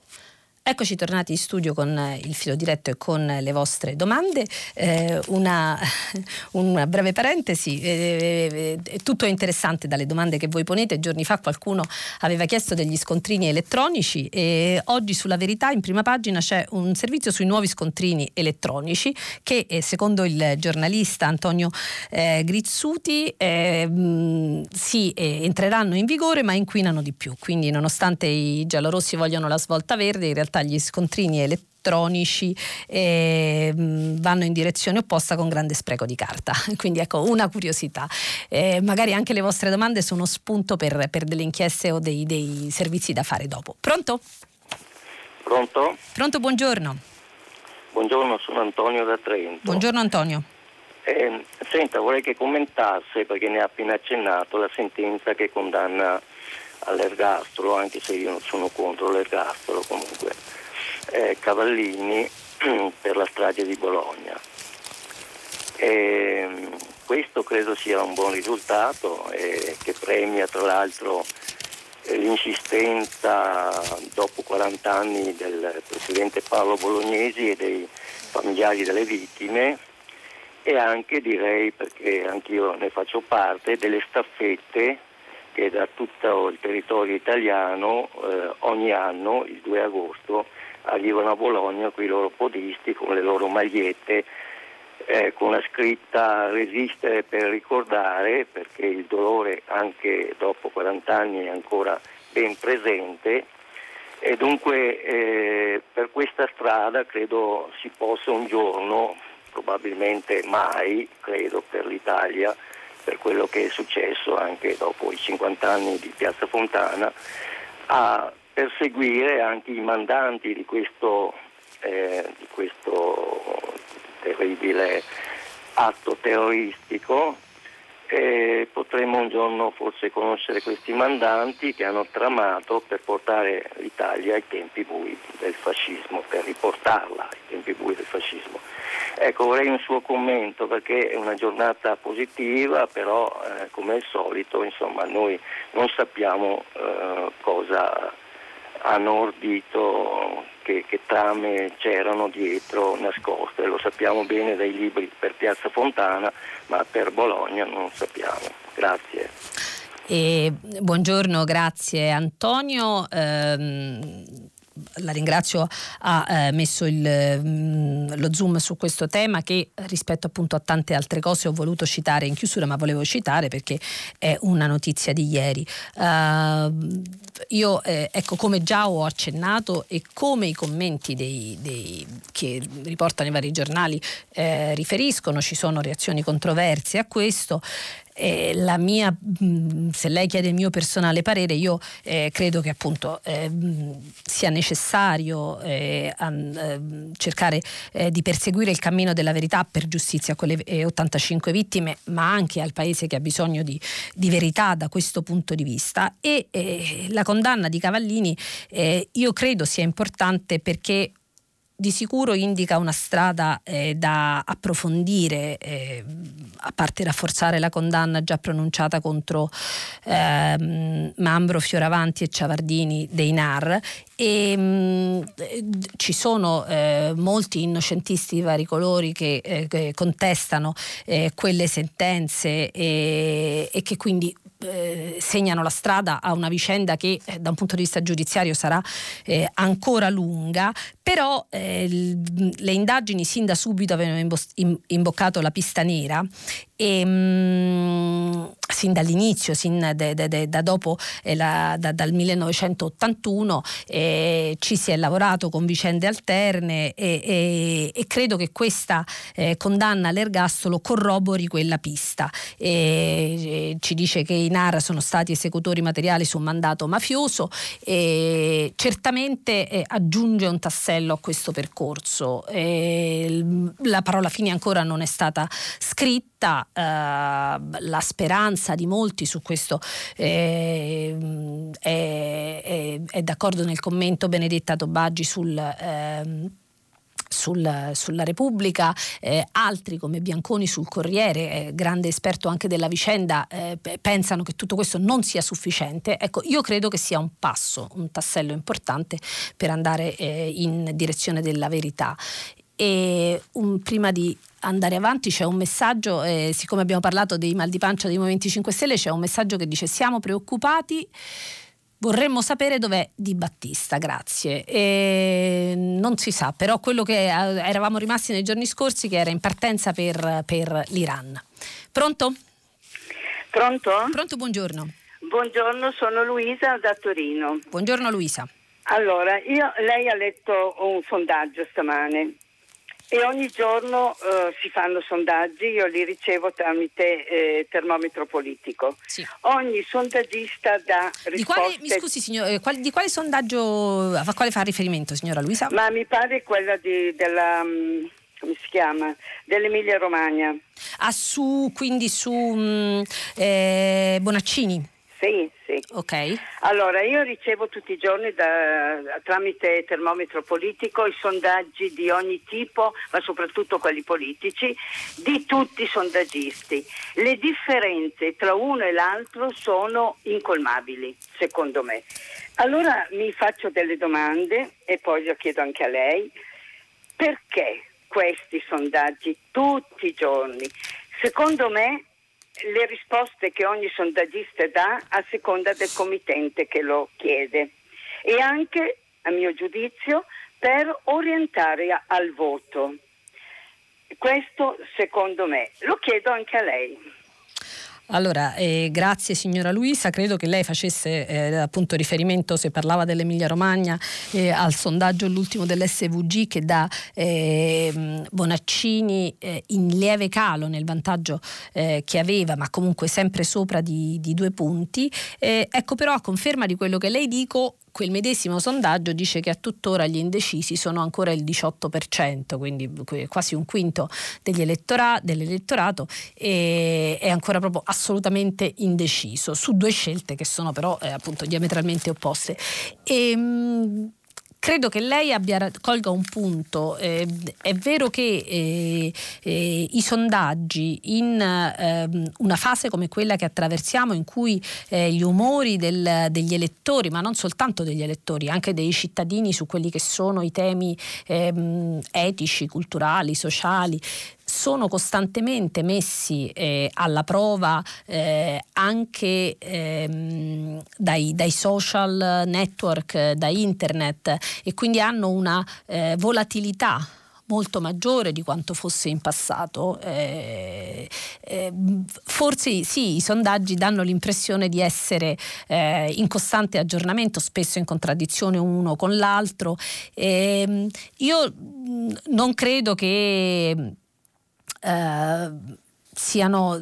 Eccoci tornati in studio con eh, il filo diretto e con le vostre domande. Eh, una, una, breve parentesi, eh, eh, tutto è interessante dalle domande che voi ponete. Giorni fa qualcuno aveva chiesto degli scontrini elettronici e oggi sulla verità in prima pagina c'è un servizio sui nuovi scontrini elettronici che eh, secondo il giornalista Antonio eh, Grizzuti mh, sì, entreranno in vigore ma inquinano di più. Quindi nonostante i giallorossi vogliono la svolta verde, in realtà realtà gli scontrini elettronici eh, vanno in direzione opposta con grande spreco di carta. Quindi ecco una curiosità. Eh, magari anche le vostre domande sono spunto per, per delle inchieste o dei, dei, servizi da fare dopo. Pronto? Pronto? Pronto, buongiorno. Buongiorno, sono Antonio da Trento. Buongiorno Antonio. Eh, senta, vorrei che commentasse, perché ne ha appena accennato, la sentenza che condanna all'ergastolo, anche se io non sono contro l'ergastolo comunque, eh, Cavallini per la strage di Bologna. E, mm, questo credo sia un buon risultato eh, che premia tra l'altro l'insistenza dopo 40 anni del presidente Paolo Bolognesi e dei familiari delle vittime e anche direi, perché anch'io ne faccio parte, delle staffette che da tutto il territorio italiano eh, ogni anno, il 2 agosto, arrivano a Bologna con i loro podisti, con le loro magliette, eh, con la scritta resistere per ricordare, perché il dolore anche dopo 40 anni è ancora ben presente. E dunque eh, per questa strada credo si possa un giorno, probabilmente mai, credo per l'Italia, per quello che è successo anche dopo i 50 anni di Piazza Fontana, a perseguire anche i mandanti di questo, eh, di questo terribile atto terroristico e potremo un giorno forse conoscere questi mandanti che hanno tramato per portare l'Italia ai tempi bui del fascismo, per riportarla ai tempi bui del fascismo. Ecco, vorrei un suo commento perché è una giornata positiva, però eh, come al solito insomma, noi non sappiamo eh, cosa hanno ordito, che, che, trame c'erano dietro nascoste, lo sappiamo bene dai libri per Piazza Fontana, ma per Bologna non sappiamo. Grazie. E, buongiorno, grazie Antonio. Ehm, la ringrazio, ha eh, messo il, mh, mm, lo zoom su questo tema che rispetto appunto a tante altre cose ho voluto citare in chiusura, ma volevo citare perché è una notizia di ieri. Uh, io, eh, ecco, come già ho accennato e come i commenti dei, dei, che riportano i vari giornali eh, riferiscono, ci sono reazioni controverse a questo. Eh, la mia, mh, se lei chiede il mio personale parere, io eh, credo che appunto eh, sia necessario eh, ehm, cercare eh, di perseguire il cammino della verità per giustizia con le 85 vittime, ma anche al paese che ha bisogno di, di verità da questo punto di vista. E la condanna di Cavallini io credo sia importante perché di sicuro indica una strada eh, da approfondire, eh, a parte rafforzare la condanna già pronunciata contro eh, Mambro, Fioravanti e Ciavardini dei NAR. E, mh, mm, ci sono eh, molti innocentisti di vari colori che, eh, che contestano eh, quelle sentenze e, e che quindi eh, segnano la strada a una vicenda che eh, da un punto di vista giudiziario sarà eh, ancora lunga, però eh, le indagini sin da subito avevano imboccato la pista nera e, mh, sin dall'inizio, sin de, de, de, da dopo eh, la, da, dal 1981 eh, ci si è lavorato con vicende alterne e, e, e credo che questa eh, condanna all'ergastolo corrobori quella pista. ci dice che i NAR sono stati esecutori materiali su un mandato mafioso e certamente eh, aggiunge un tassello a questo percorso. la parola fine ancora non è stata scritta eh, la speranza di molti su questo eh, è, è, è, d'accordo nel commento Benedetta Tobaggi sul... Eh, sul, sulla Repubblica, eh, altri come Bianconi sul Corriere, eh, grande esperto anche della vicenda, eh, pensano che tutto questo non sia sufficiente. Ecco, io credo che sia un passo, un tassello importante per andare eh, in direzione della verità. E un, prima di andare avanti c'è un messaggio, eh, siccome abbiamo parlato dei mal di pancia dei Movimenti 5 Stelle, c'è un messaggio che dice siamo preoccupati. Vorremmo sapere dov'è Di Battista, grazie. E non si sa, però quello che eh, eravamo rimasti nei giorni scorsi che era in partenza per, per l'Iran. Pronto? Pronto? Pronto, buongiorno. Buongiorno, sono Luisa da Torino. Buongiorno Luisa. Allora, io, lei ha letto un sondaggio stamane e ogni giorno eh, si fanno sondaggi, io li ricevo tramite eh, termometro politico. Sì. Ogni sondaggista dà risposte... Di quale, mi scusi signor, eh, qual, di quale sondaggio, a quale fa riferimento signora Luisa? Ma mi pare quella di, della... Um, come si chiama? Dell'Emilia Romagna. Ah, su, quindi su um, Bonaccini? Sì, sì. Ok. Allora, io ricevo tutti i giorni da, tramite termometro politico i sondaggi di ogni tipo, ma soprattutto quelli politici, di tutti i sondaggisti. Le differenze tra uno e l'altro sono incolmabili, secondo me. Allora mi faccio delle domande e poi lo chiedo anche a lei. Perché questi sondaggi tutti i giorni? Secondo me le risposte che ogni sondaggista dà a seconda del committente che lo chiede e anche, a mio giudizio, per orientare al voto. Questo secondo me. Lo chiedo anche a lei. Allora, eh, grazie signora Luisa, credo che lei facesse eh, appunto riferimento, se parlava dell'Emilia Romagna, eh, al sondaggio l'ultimo dell'SVG che dà ehm, Bonaccini eh, in lieve calo nel vantaggio eh, che aveva, ma comunque sempre sopra di, di due punti. Eh, ecco però a conferma di quello che lei dico, quel medesimo sondaggio dice che a tuttora gli indecisi sono ancora il 18%, quindi quasi un quinto elettora- dell'elettorato è ancora proprio assolutamente indeciso su due scelte che sono però eh, appunto diametralmente opposte. E, ehm, credo che lei abbia, colga un punto. Eh, è vero che eh, eh, i sondaggi in ehm, una fase come quella che attraversiamo, in cui eh, gli umori del, degli elettori, ma non soltanto degli elettori, anche dei cittadini su quelli che sono i temi ehm, etici, culturali, sociali, sono costantemente messi eh, alla prova eh, anche ehm, dai, dai, social network, da internet e quindi hanno una eh, volatilità molto maggiore di quanto fosse in passato. Eh, eh, forse sì, i sondaggi danno l'impressione di essere eh, in costante aggiornamento, spesso in contraddizione uno con l'altro. Ehm, io non credo che eh, siano,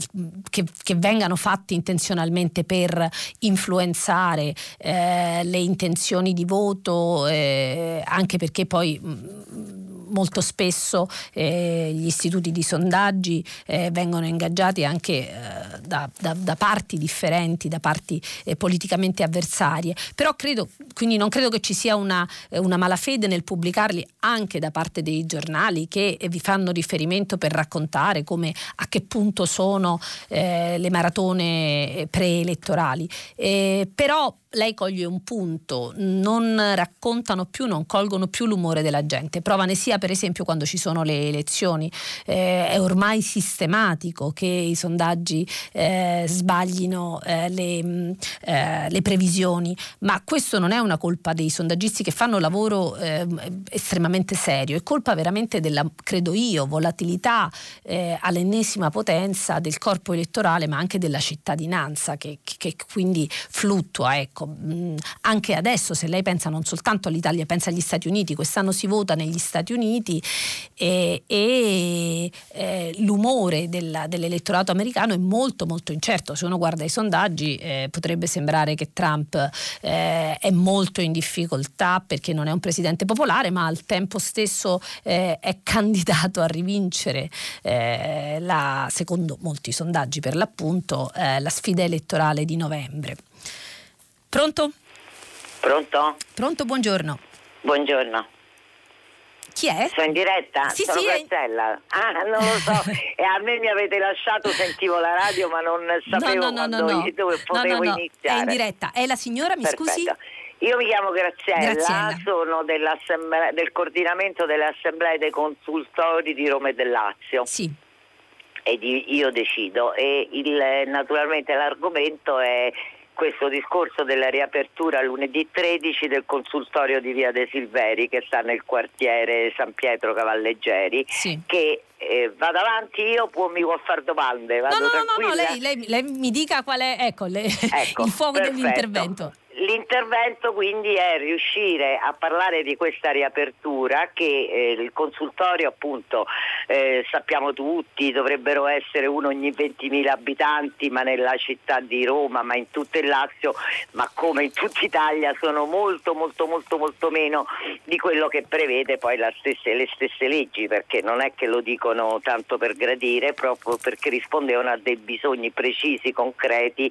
che, che, vengano fatti intenzionalmente per influenzare eh, le intenzioni di voto, eh, anche perché poi mh, molto spesso eh, gli istituti di sondaggi eh, vengono ingaggiati anche eh, da, da, da, parti differenti, da parti eh, politicamente avversarie, però credo, quindi non credo che ci sia una, eh, una malafede nel pubblicarli anche da parte dei giornali che vi fanno riferimento per raccontare come a che punto sono eh, le maratone preelettorali. però lei coglie un punto, non raccontano più, non colgono più l'umore della gente. Prova ne sia per esempio quando ci sono le elezioni. Eh, è ormai sistematico che i sondaggi eh, sbaglino eh, le, mm, eh, le, previsioni, ma questo non è una colpa dei sondaggisti che fanno lavoro ehm, estremamente serio, è colpa veramente della, credo io, volatilità eh, all'ennesima potenza del corpo elettorale, ma anche della cittadinanza che, che quindi fluttua. Ecco mh, anche adesso se lei pensa non soltanto all'Italia, pensa agli Stati Uniti, quest'anno si vota negli Stati Uniti e, e eh, l'umore della, dell'elettorato americano è molto molto incerto. Se uno guarda i sondaggi eh, potrebbe sembrare che Trump eh, è molto in difficoltà perché non è un presidente popolare, ma al tempo stesso eh, è candidato a rivincere eh, la, secondo molti sondaggi per l'appunto, eh, la sfida elettorale di novembre. Pronto? Pronto? Pronto, buongiorno. Buongiorno. Chi è? Sono in diretta? Sì, Sono sì. È... Ah, non lo so. e a me mi avete lasciato, sentivo la radio, ma non sapevo no, no, quando no, dove potevo iniziare. È in diretta. È la signora, mi Perfetto. scusi? Io mi chiamo Graziella, Graziella. sono del coordinamento delle assemblee dei consultori di Roma e del Lazio. Sì. Di, io decido. E il, naturalmente l'argomento è questo discorso della riapertura lunedì 13 del consultorio di Via De Silveri che sta nel quartiere San Pietro Cavalleggeri sì. che eh, vado avanti io può, mi può fare domande no no no, no lei, lei, lei, mi dica qual è ecco, le, ecco il fuoco perfetto. dell'intervento L'intervento quindi è riuscire a parlare di questa riapertura che eh, il consultorio appunto eh, sappiamo tutti dovrebbero essere uno ogni 20.000 abitanti ma nella città di Roma ma in tutto il Lazio ma come in tutta Italia sono molto molto molto molto meno di quello che prevede poi stesse, le stesse leggi perché non è che lo dicono tanto per gradire proprio perché rispondevano a dei bisogni precisi, concreti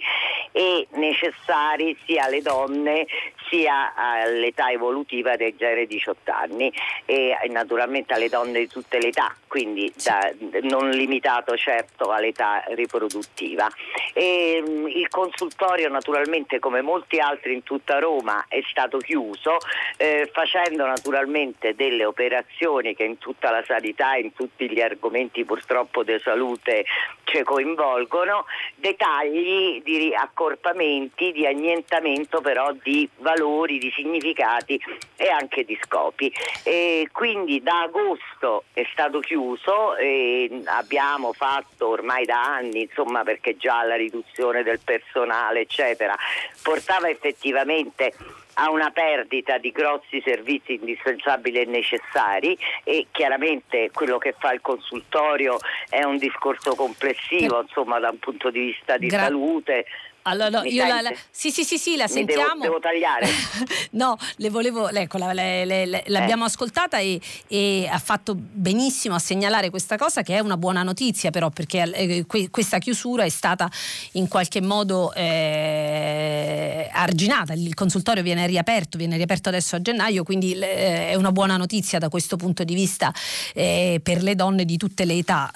e necessari sia alle donne donne sia all'età evolutiva dei genere 18 anni e naturalmente alle donne di tutte le età, quindi da, non limitato certo all'età riproduttiva. E, mm, il consultorio naturalmente come molti altri in tutta Roma è stato chiuso eh, facendo naturalmente delle operazioni che in tutta la sanità in tutti gli argomenti purtroppo di salute ci coinvolgono, dettagli di accorpamenti, di annientamento però di valori, di significati e anche di scopi. E quindi da agosto è stato chiuso e abbiamo fatto ormai da anni, insomma perché già la riduzione del personale eccetera portava effettivamente a una perdita di grossi servizi indispensabili e necessari e chiaramente quello che fa il consultorio è un discorso complessivo, insomma da un punto di vista di Gra- salute, allora, io la, la, sì, sì, sì, sì, la sentiamo. Devo, devo tagliare. no, le volevo, ecco, la, le, le, l'abbiamo eh. ascoltata e, e, ha fatto benissimo a segnalare questa cosa che è una buona notizia però perché eh, que, questa chiusura è stata in qualche modo eh, arginata, il consultorio viene riaperto, viene riaperto adesso a gennaio, quindi eh, è una buona notizia da questo punto di vista eh, per le donne di tutte le età,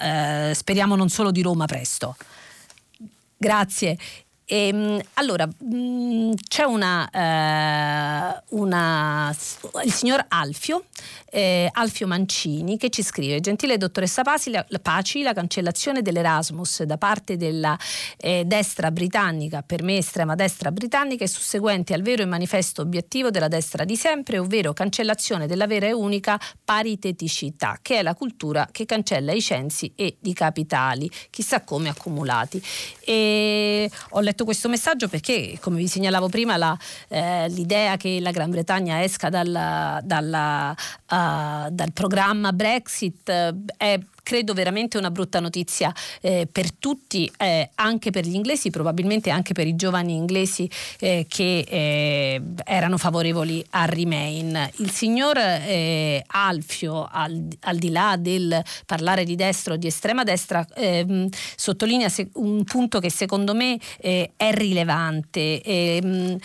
eh, speriamo non solo di Roma presto. Grazie. E, ehm, allora, mm, c'è una, eh, una, il signor Alfio, eh, Alfio Mancini, che ci scrive: Gentile dottoressa Paci la, Paci, la cancellazione dell'Erasmus da parte della eh, destra britannica, per me estrema destra britannica, è susseguente al vero e manifesto obiettivo della destra di sempre, ovvero cancellazione della vera e unica pariteticità, che è la cultura che cancella i censi e i capitali, chissà come accumulati. E ho letto letto questo messaggio perché, come vi segnalavo prima, la, eh, l'idea che la Gran Bretagna esca dalla, dalla, uh, dal programma Brexit eh, è credo veramente una brutta notizia eh, per tutti, eh, anche per gli inglesi, probabilmente anche per i giovani inglesi eh, che eh, erano favorevoli a Remain. Il signor eh, Alfio, al, al, di là del parlare di destra o di estrema destra, ehm, sottolinea un punto che secondo me eh, è rilevante. Ehm,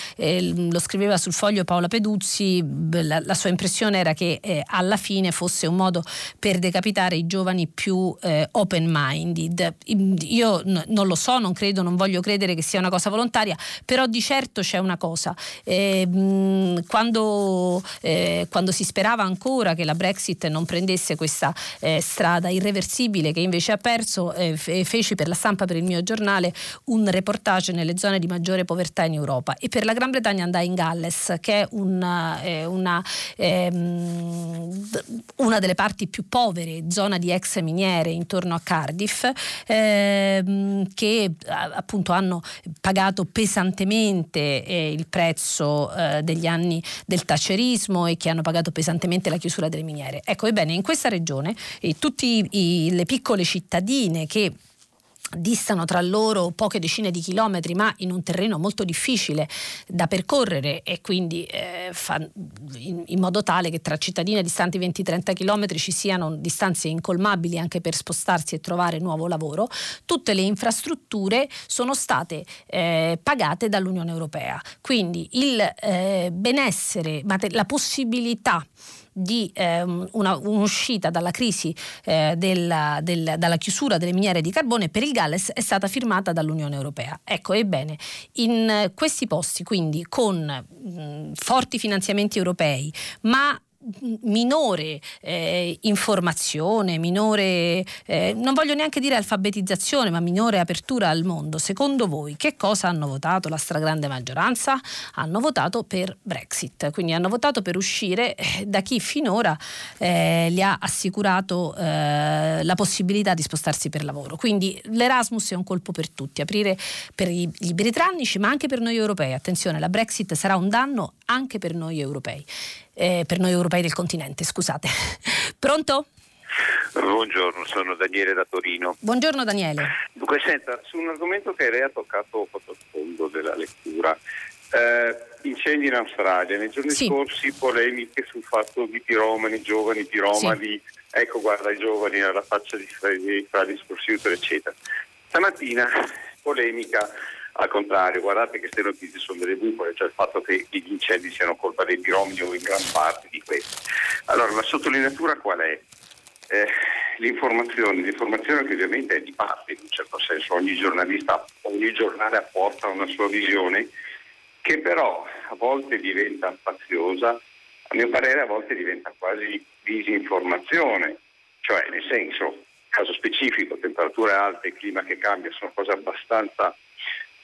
lo scriveva sul foglio Paola Peduzzi, la, la sua impressione era che alla fine fosse un modo per decapitare i giovani più eh, open-minded. Io n- non lo so, non credo, non voglio credere che sia una cosa volontaria, però di certo c'è una cosa. Eh, mh, quando, eh, quando, si sperava ancora che la Brexit non prendesse questa eh, strada irreversibile che invece ha perso, eh, feci per la stampa, per il mio giornale, un reportage nelle zone di maggiore povertà in Europa e per la Gran Bretagna andai in Galles, che è una, eh, una, ehm, una delle parti più povere, zona di ex miniere intorno a Cardiff, ehm, che appunto hanno pagato pesantemente eh, il prezzo eh, degli anni del tacerismo e che hanno pagato pesantemente la chiusura delle miniere. Ecco, ebbene, in questa regione eh, tutte le piccole cittadine che distano tra loro poche decine di chilometri ma in un terreno molto difficile da percorrere e quindi eh, fa, in, in, modo tale che tra cittadine distanti 20-30 chilometri ci siano distanze incolmabili anche per spostarsi e trovare nuovo lavoro, tutte le infrastrutture sono state eh, pagate dall'Unione Europea. Quindi il eh, benessere, la possibilità di ehm, una, un'uscita dalla crisi eh, della, del, dalla chiusura delle miniere di carbone per il Galles è stata firmata dall'Unione Europea. Ecco, ebbene, in questi posti, quindi con mh, forti finanziamenti europei, ma minore eh, informazione, minore, eh, non voglio neanche dire alfabetizzazione, ma minore apertura al mondo. Secondo voi che cosa hanno votato la stragrande maggioranza? Hanno votato per Brexit, quindi hanno votato per uscire eh, da chi finora eh, gli ha assicurato eh, la possibilità di spostarsi per lavoro. Quindi l'Erasmus è un colpo per tutti, aprire per i, i britannici ma anche per noi europei. Attenzione, la Brexit sarà un danno anche per noi europei eh, per noi europei del continente, scusate. Pronto? Buongiorno, sono Daniele da Torino. Buongiorno Daniele. Dunque, senta, su un argomento che lei ha toccato sotto il fondo della lettura, eh, incendi in Australia, nei giorni sì. scorsi polemiche sul fatto di piromani, giovani piromani, sì. ecco guarda i giovani alla faccia di fradi scorsiuto, eccetera. Stamattina polemica al contrario, guardate che queste notizie sono delle bufale, cioè il fatto che gli incendi siano colpa dei piromidi o in gran parte di questi. Allora, la sottolineatura qual è? Eh, l'informazione, l'informazione che ovviamente è di parte in un certo senso, ogni giornalista, ogni giornale apporta una sua visione che però a volte diventa spaziosa, a mio parere a volte diventa quasi disinformazione, cioè nel senso, caso specifico, temperature alte, clima che cambia sono cose abbastanza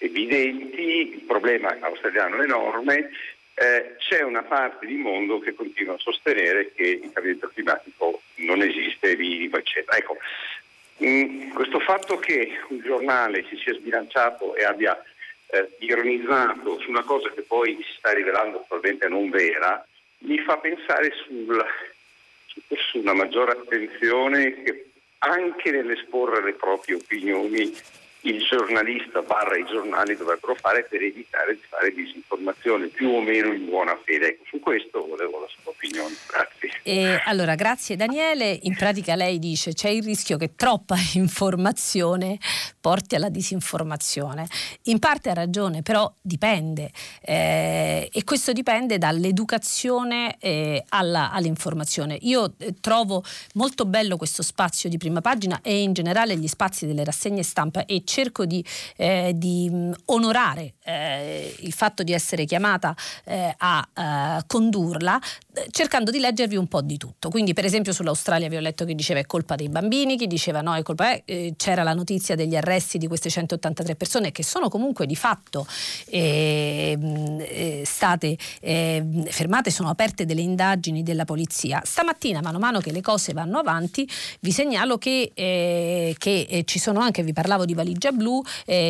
evidenti, il problema australiano è enorme, eh, c'è una parte di mondo che continua a sostenere che il cambiamento climatico non esiste, vivo, eccetera. Ecco, mh, mm, questo fatto che un giornale si sia sbilanciato e abbia eh, ironizzato su una cosa che poi si sta rivelando probabilmente non vera, mi fa pensare sul, su una maggiore attenzione che anche nell'esporre le proprie opinioni il giornalista barra i giornali dovrebbero fare per evitare di fare disinformazione più o meno in buona fede. Ecco, su questo volevo la sua opinione. Grazie. E allora, grazie Daniele. In pratica lei dice c'è il rischio che troppa informazione porti alla disinformazione. In parte ha ragione, però dipende eh, e questo dipende dall'educazione eh, alla, all'informazione. Io eh, trovo molto bello questo spazio di prima pagina e in generale gli spazi delle rassegne stampa e cerco di, eh, di mm, onorare eh, il fatto di essere chiamata eh, a eh, condurla cercando di leggervi un po' di tutto. Quindi per esempio sull'Australia vi ho letto che diceva è colpa dei bambini, chi diceva no è colpa eh, c'era la notizia degli arresti di queste 183 persone che sono comunque di fatto eh, eh, state eh, fermate, sono aperte delle indagini della polizia. Stamattina mano a mano che le cose vanno avanti vi segnalo che, eh, che eh, ci sono anche, vi parlavo di blu,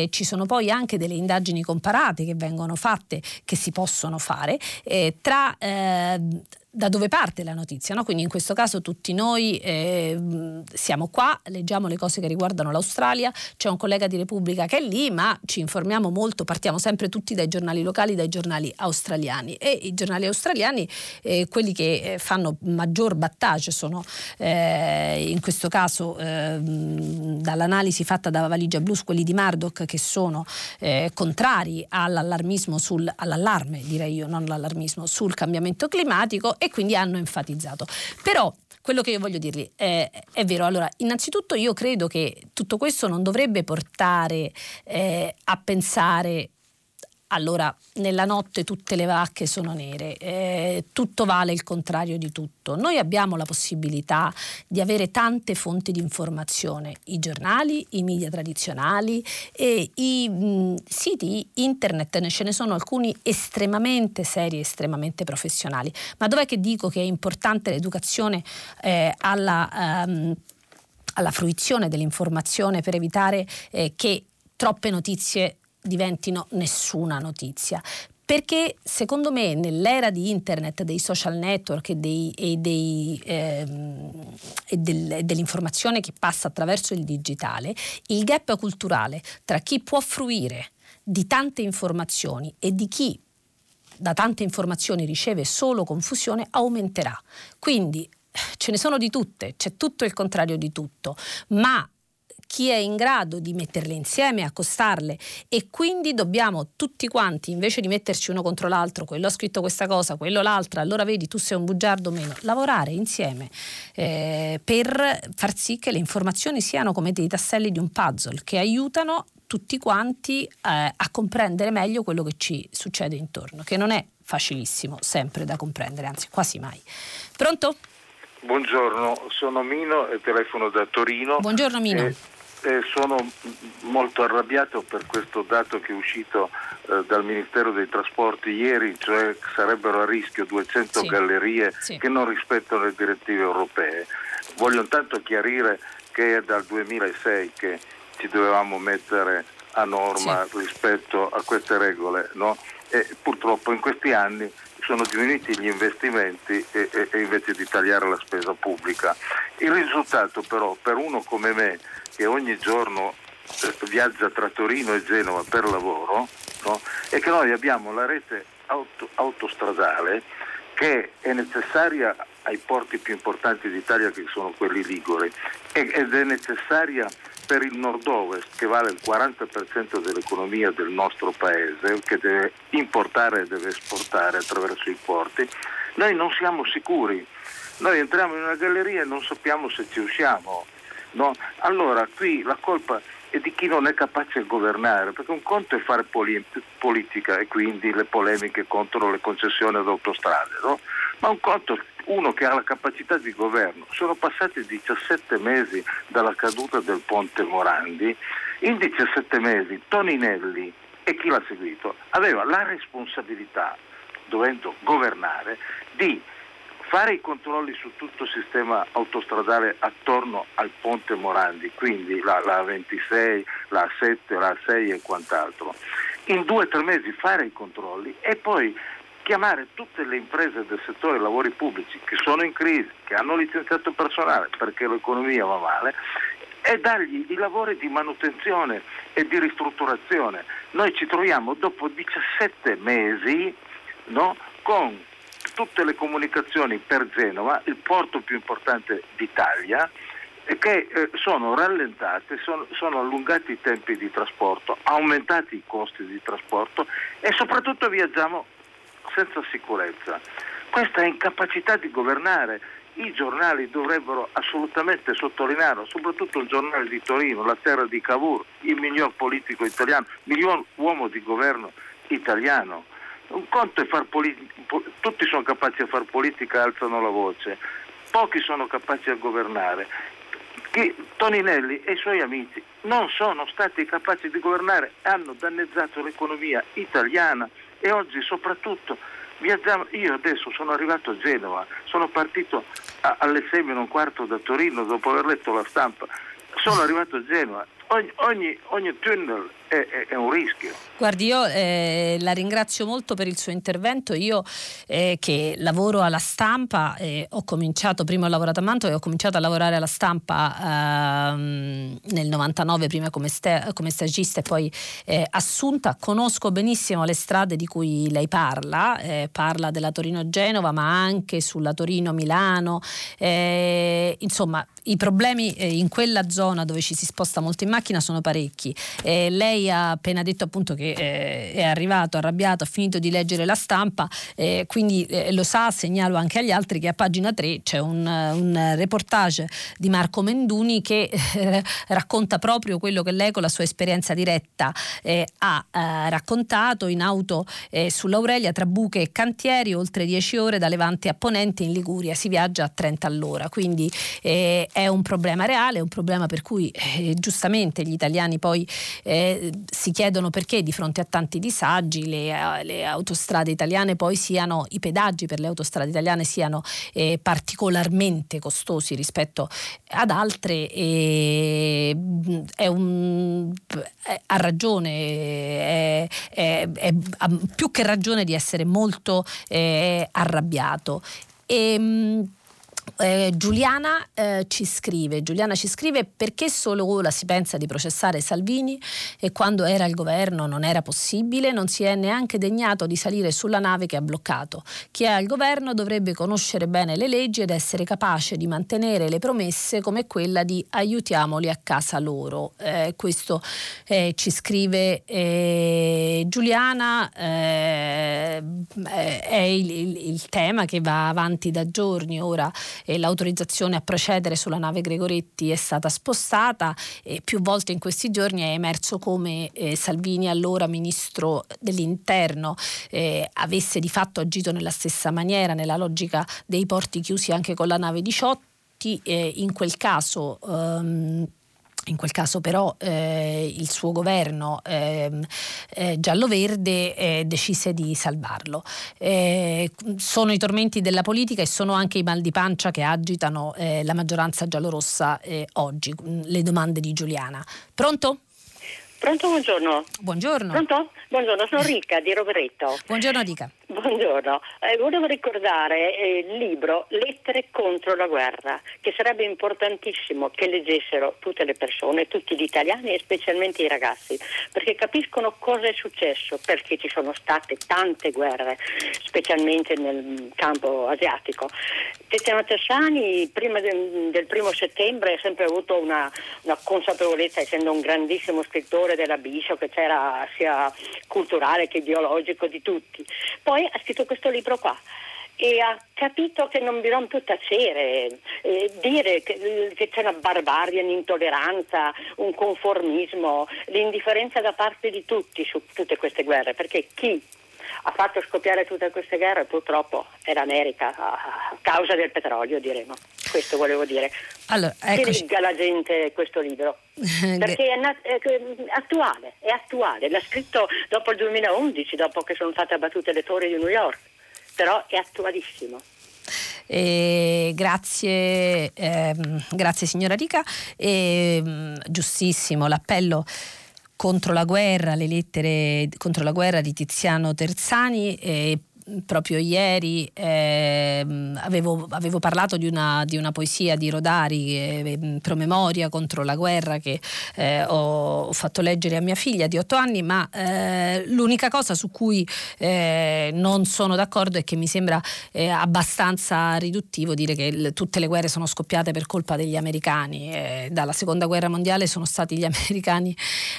ci sono poi anche delle indagini comparate che vengono fatte, che si possono fare tra da dove parte la notizia, no? quindi in questo caso tutti noi eh, siamo qua, leggiamo le cose che riguardano l'Australia, c'è un collega di Repubblica che è lì, ma ci informiamo molto, partiamo sempre tutti dai giornali locali, dai giornali australiani e i giornali australiani, eh, quelli che eh, fanno maggior battage sono eh, in questo caso ehm, dall'analisi fatta da Valigia Blues, quelli di Murdoch che sono eh, contrari all'allarmismo sul, all'allarme direi io, non all'allarmismo, sul cambiamento climatico e quindi hanno enfatizzato. Però quello che io voglio dirgli è, è, vero. Allora, innanzitutto io credo che tutto questo non dovrebbe portare eh, a pensare allora nella notte tutte le vacche sono nere, eh, tutto vale il contrario di tutto. Noi abbiamo la possibilità di avere tante fonti di informazione, i giornali, i media tradizionali e i mh, siti internet, ne ce ne sono alcuni estremamente seri, estremamente professionali. Ma dov'è che dico che è importante l'educazione eh, alla... Um, alla fruizione dell'informazione per evitare eh, che troppe notizie diventino nessuna notizia perché secondo me nell'era di internet, dei social network e, dei, e, dei, ehm, e del, dell'informazione che passa attraverso il digitale, il gap culturale tra chi può fruire di tante informazioni e di chi da tante informazioni riceve solo confusione aumenterà. Quindi ce ne sono di tutte, c'è tutto il contrario di tutto, ma chi è in grado di metterle insieme, accostarle e quindi dobbiamo tutti quanti, invece di metterci uno contro l'altro, quello ha scritto questa cosa, quello l'altra, allora vedi tu sei un bugiardo o meno, lavorare insieme eh, per far sì che le informazioni siano come dei tasselli di un puzzle che aiutano tutti quanti eh, a comprendere meglio quello che ci succede intorno, che non è facilissimo sempre da comprendere, anzi quasi mai. Pronto? Buongiorno, sono Mino e telefono da Torino. Buongiorno Mino. Eh, eh, sono molto arrabbiato per questo dato che è uscito eh, dal Ministero dei Trasporti ieri, cioè sarebbero a rischio 200 sì. gallerie sì. che non rispettano le direttive europee. Voglio intanto chiarire che è dal 2006 che ci dovevamo mettere a norma sì. rispetto a queste regole no? e purtroppo in questi anni sono diminuiti gli investimenti e, e, e invece di tagliare la spesa pubblica. Il risultato però per uno come me che ogni giorno eh, viaggia tra Torino e Genova per lavoro no? è che noi abbiamo la rete auto, autostradale che è necessaria ai porti più importanti d'Italia che sono quelli liguri ed è necessaria per il nord-ovest che vale il 40% dell'economia del nostro paese che deve importare e deve esportare attraverso i porti, noi non siamo sicuri. Noi entriamo in una galleria e non sappiamo se ci usciamo. No? Allora qui la colpa è di chi non è capace di governare, perché un conto è fare poli- politica e quindi le polemiche contro le concessioni ad autostrade, no? Ma un conto uno che ha la capacità di governo. Sono passati 17 mesi dalla caduta del ponte Morandi, in 17 mesi Toninelli e chi l'ha seguito aveva la responsabilità, dovendo governare, di fare i controlli su tutto il sistema autostradale attorno al ponte Morandi, quindi la, la 26, la 7, la 6 e quant'altro. In due o tre mesi fare i controlli e poi chiamare tutte le imprese del settore lavori pubblici che sono in crisi, che hanno licenziato personale perché l'economia va male e dargli i lavori di manutenzione e di ristrutturazione. Noi ci troviamo dopo 17 mesi no, con tutte le comunicazioni per Genova, il porto più importante d'Italia, che eh, sono rallentate, sono, sono, allungati i tempi di trasporto, aumentati i costi di trasporto e soprattutto viaggiamo senza sicurezza. Questa incapacità di governare i giornali dovrebbero assolutamente sottolinearlo, soprattutto il giornale di Torino, la terra di Cavour, il miglior politico italiano, il miglior uomo di governo italiano un conto è far politica, tutti sono capaci a fare politica e alzano la voce, pochi sono capaci a governare. Toninelli e i suoi amici non sono stati capaci di governare, hanno danneggiato l'economia italiana e oggi soprattutto viaggiamo. Io adesso sono arrivato a Genova, sono partito a, alle 6 meno un quarto da Torino dopo aver letto la stampa, sono arrivato a Genova, ogni, ogni, ogni tunnel è, un rischio. Guardi, io eh, la ringrazio molto per il suo intervento. Io eh, che lavoro alla stampa, eh, ho cominciato, prima ho lavorato a Mantova e ho cominciato a lavorare alla stampa ehm, nel 99, prima come, ste- come stagista e poi eh, assunta. Conosco benissimo le strade di cui lei parla, eh, parla della Torino-Genova, ma anche sulla Torino-Milano. Eh, insomma, i problemi in quella zona dove ci si sposta molto in macchina sono parecchi. lei ha appena detto appunto che eh, è arrivato arrabbiato, ha finito di leggere la stampa, eh, quindi eh, lo sa, segnalo anche agli altri che a pagina 3 c'è un, un reportage di Marco Menduni che eh, racconta proprio quello che lei con la sua esperienza diretta eh, ha eh, raccontato in auto sull'Aurelia tra buche e cantieri, oltre 10 ore da Levante a Ponente in Liguria, si viaggia a 30 all'ora, quindi è un problema reale, è un problema per cui giustamente gli italiani poi si chiedono perché di fronte a tanti disagi le, le, autostrade italiane poi siano, i pedaggi per le autostrade italiane siano eh, particolarmente costosi rispetto ad altre e è un, è, ha ragione, è, ha più che ragione di essere molto eh, arrabbiato. E, eh, Giuliana eh, ci scrive, Giuliana ci scrive perché solo ora si pensa di processare Salvini e quando era il governo non era possibile, non si è neanche degnato di salire sulla nave che ha bloccato. Chi è al governo dovrebbe conoscere bene le leggi ed essere capace di mantenere le promesse come quella di aiutiamoli a casa loro. Eh, questo eh, ci scrive eh, Giuliana, eh, è il, il, il tema che va avanti da giorni ora eh, l'autorizzazione a procedere sulla nave Gregoretti è stata spostata e più volte in questi giorni è emerso come eh, Salvini, allora ministro dell'interno, eh, avesse di fatto agito nella stessa maniera, nella logica dei porti chiusi anche con la nave 18. Eh, in quel caso um, in quel caso però eh, il suo governo eh, eh, giallo-verde eh, decise di salvarlo. Eh, sono i tormenti della politica e sono anche i mal di pancia che agitano eh, la maggioranza giallorossa oggi, le domande di Giuliana. Pronto? Pronto, buongiorno. Buongiorno. Pronto? Buongiorno, sono Ricca di Rovereto. Buongiorno Dica. Buongiorno, eh, volevo ricordare eh, il libro Lettere contro la guerra, che sarebbe importantissimo che leggessero tutte le persone, tutti gli italiani e specialmente i ragazzi, perché capiscono cosa è successo, perché ci sono state tante guerre, specialmente nel campo asiatico. Tiziano Tersani prima del, del primo settembre ha sempre avuto una, una, consapevolezza, essendo un grandissimo scrittore della Biscio, che c'era sia culturale che ideologico di tutti. Poi ha scritto questo libro qua e ha capito che non bisogna più tacere, eh, dire che, che, c'è una barbarie, un'intolleranza, un conformismo, l'indifferenza da parte di tutti su tutte queste guerre, perché chi ha fatto scoppiare tutte queste guerre purtroppo è l'America a causa del petrolio diremo. Questo volevo dire. Allora, che legga la gente questo libro. Perché è, nat- è, attuale è attuale. L'ha scritto dopo il 2011 dopo che sono state abbattute le torri di New York. Però è attualissimo. Eh, grazie, ehm, grazie signora Rica. Eh, giustissimo l'appello contro la guerra, le lettere contro la guerra di Tiziano Terzani. Eh, proprio ieri eh, avevo, avevo, parlato di una, di una, poesia di Rodari, eh, Promemoria contro la guerra, che eh, ho fatto leggere a mia figlia di otto anni, ma eh, l'unica cosa su cui eh, non sono d'accordo è che mi sembra eh, abbastanza riduttivo dire che l- tutte le guerre sono scoppiate per colpa degli americani. dalla seconda guerra mondiale sono stati gli americani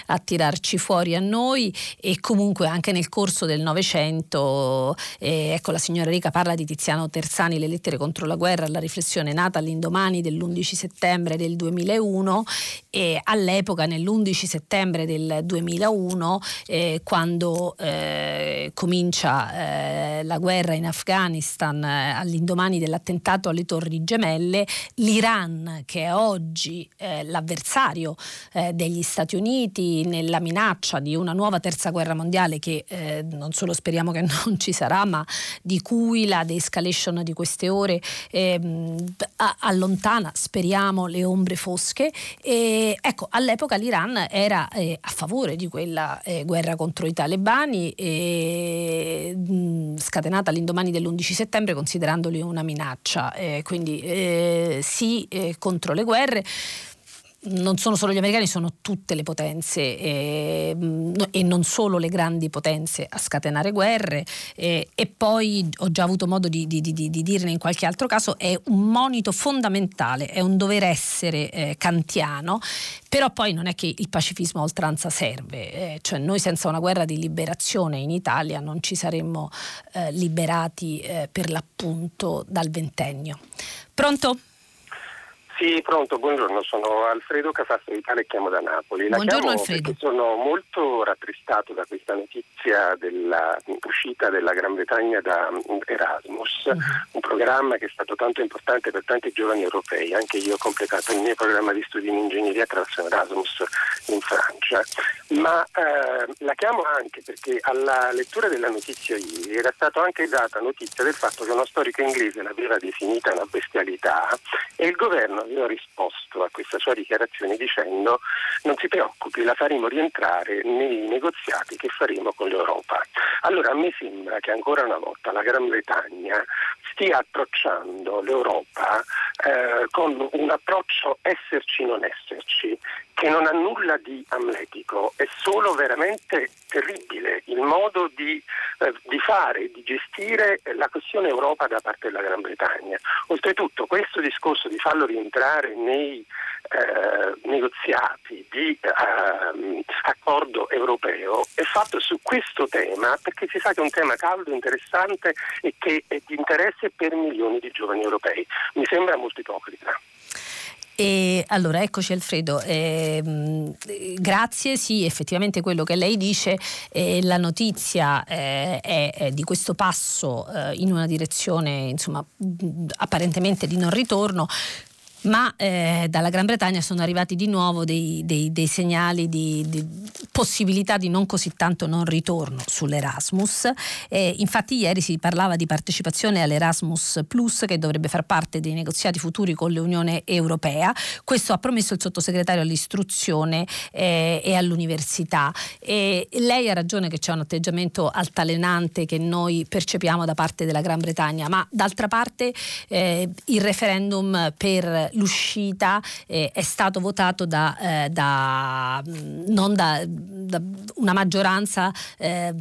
a tirarci fuori a noi e comunque anche nel corso del Novecento eh, ecco, la signora Rica parla di Tiziano Terzani, Le lettere contro la guerra, la riflessione nata all'indomani dell'11 settembre del 2001 e all'epoca nell'11 settembre del 2001 eh, quando eh, comincia eh, la guerra in Afghanistan eh, all'indomani dell'attentato alle Torri Gemelle, l'Iran che è oggi eh, l'avversario degli Stati Uniti nella minaccia di una nuova terza guerra mondiale che non solo speriamo che non ci sarà drama di cui la de-escalation di queste ore eh, allontana, speriamo, le ombre fosche. E, ecco, all'epoca l'Iran era eh, a favore di quella eh, guerra contro i talebani, mh, scatenata all'indomani dell'11 settembre considerandoli una minaccia. Eh, quindi eh, sì eh, contro le guerre non sono solo gli americani, sono tutte le potenze eh, e non solo le grandi potenze a scatenare guerre eh, e poi ho già avuto modo di, di, di, di, dirne in qualche altro caso, è un monito fondamentale, è un dover essere eh, kantiano, però poi non è che il pacifismo a oltranza serve, eh, cioè noi senza una guerra di liberazione in Italia non ci saremmo eh, liberati eh, per l'appunto dal ventennio. Pronto? Sì, pronto, buongiorno, sono Alfredo Casasso Vitale e chiamo da Napoli. La buongiorno Alfredo. Sono molto rattristato da questa notizia dell'uscita della Gran Bretagna da Erasmus, uh-huh. un programma che è stato tanto importante per tanti giovani europei. Anche io ho completato il mio programma di studi in ingegneria attraverso Erasmus in Francia. Ma eh, la chiamo anche perché alla lettura della notizia ieri era stata anche data notizia del fatto che uno storico inglese l'aveva definita una bestialità e il governo aveva risposto a questa sua dichiarazione dicendo non si preoccupi, la faremo rientrare nei negoziati che faremo con l'Europa. Allora a me sembra che ancora una volta la Gran Bretagna stia approcciando l'Europa eh, con un approccio esserci non esserci che non ha nulla di amletico, è solo veramente terribile il modo di, eh, di, fare, di gestire la questione Europa da parte della Gran Bretagna. Oltretutto questo discorso di farlo rientrare nei eh, negoziati di eh, accordo europeo è fatto su questo tema perché si sa che è un tema caldo, interessante e che è di interesse per milioni di giovani europei. Mi sembra molto ipocrita. E allora eccoci Alfredo, eh, grazie, sì effettivamente quello che lei dice, eh, la notizia eh, è, è, di questo passo eh, in una direzione insomma, apparentemente di non ritorno, ma eh, dalla Gran Bretagna sono arrivati di nuovo dei, dei, dei segnali di, di, possibilità di non così tanto non ritorno sull'Erasmus. Eh, infatti ieri si parlava di partecipazione all'Erasmus Plus che dovrebbe far parte dei negoziati futuri con l'Unione Europea. Questo ha promesso il sottosegretario all'istruzione eh, e all'università. E lei ha ragione che c'è un atteggiamento altalenante che noi percepiamo da parte della Gran Bretagna, ma d'altra parte eh, il referendum per l'uscita eh, è stato votato da, eh, da, non da, da, una maggioranza eh,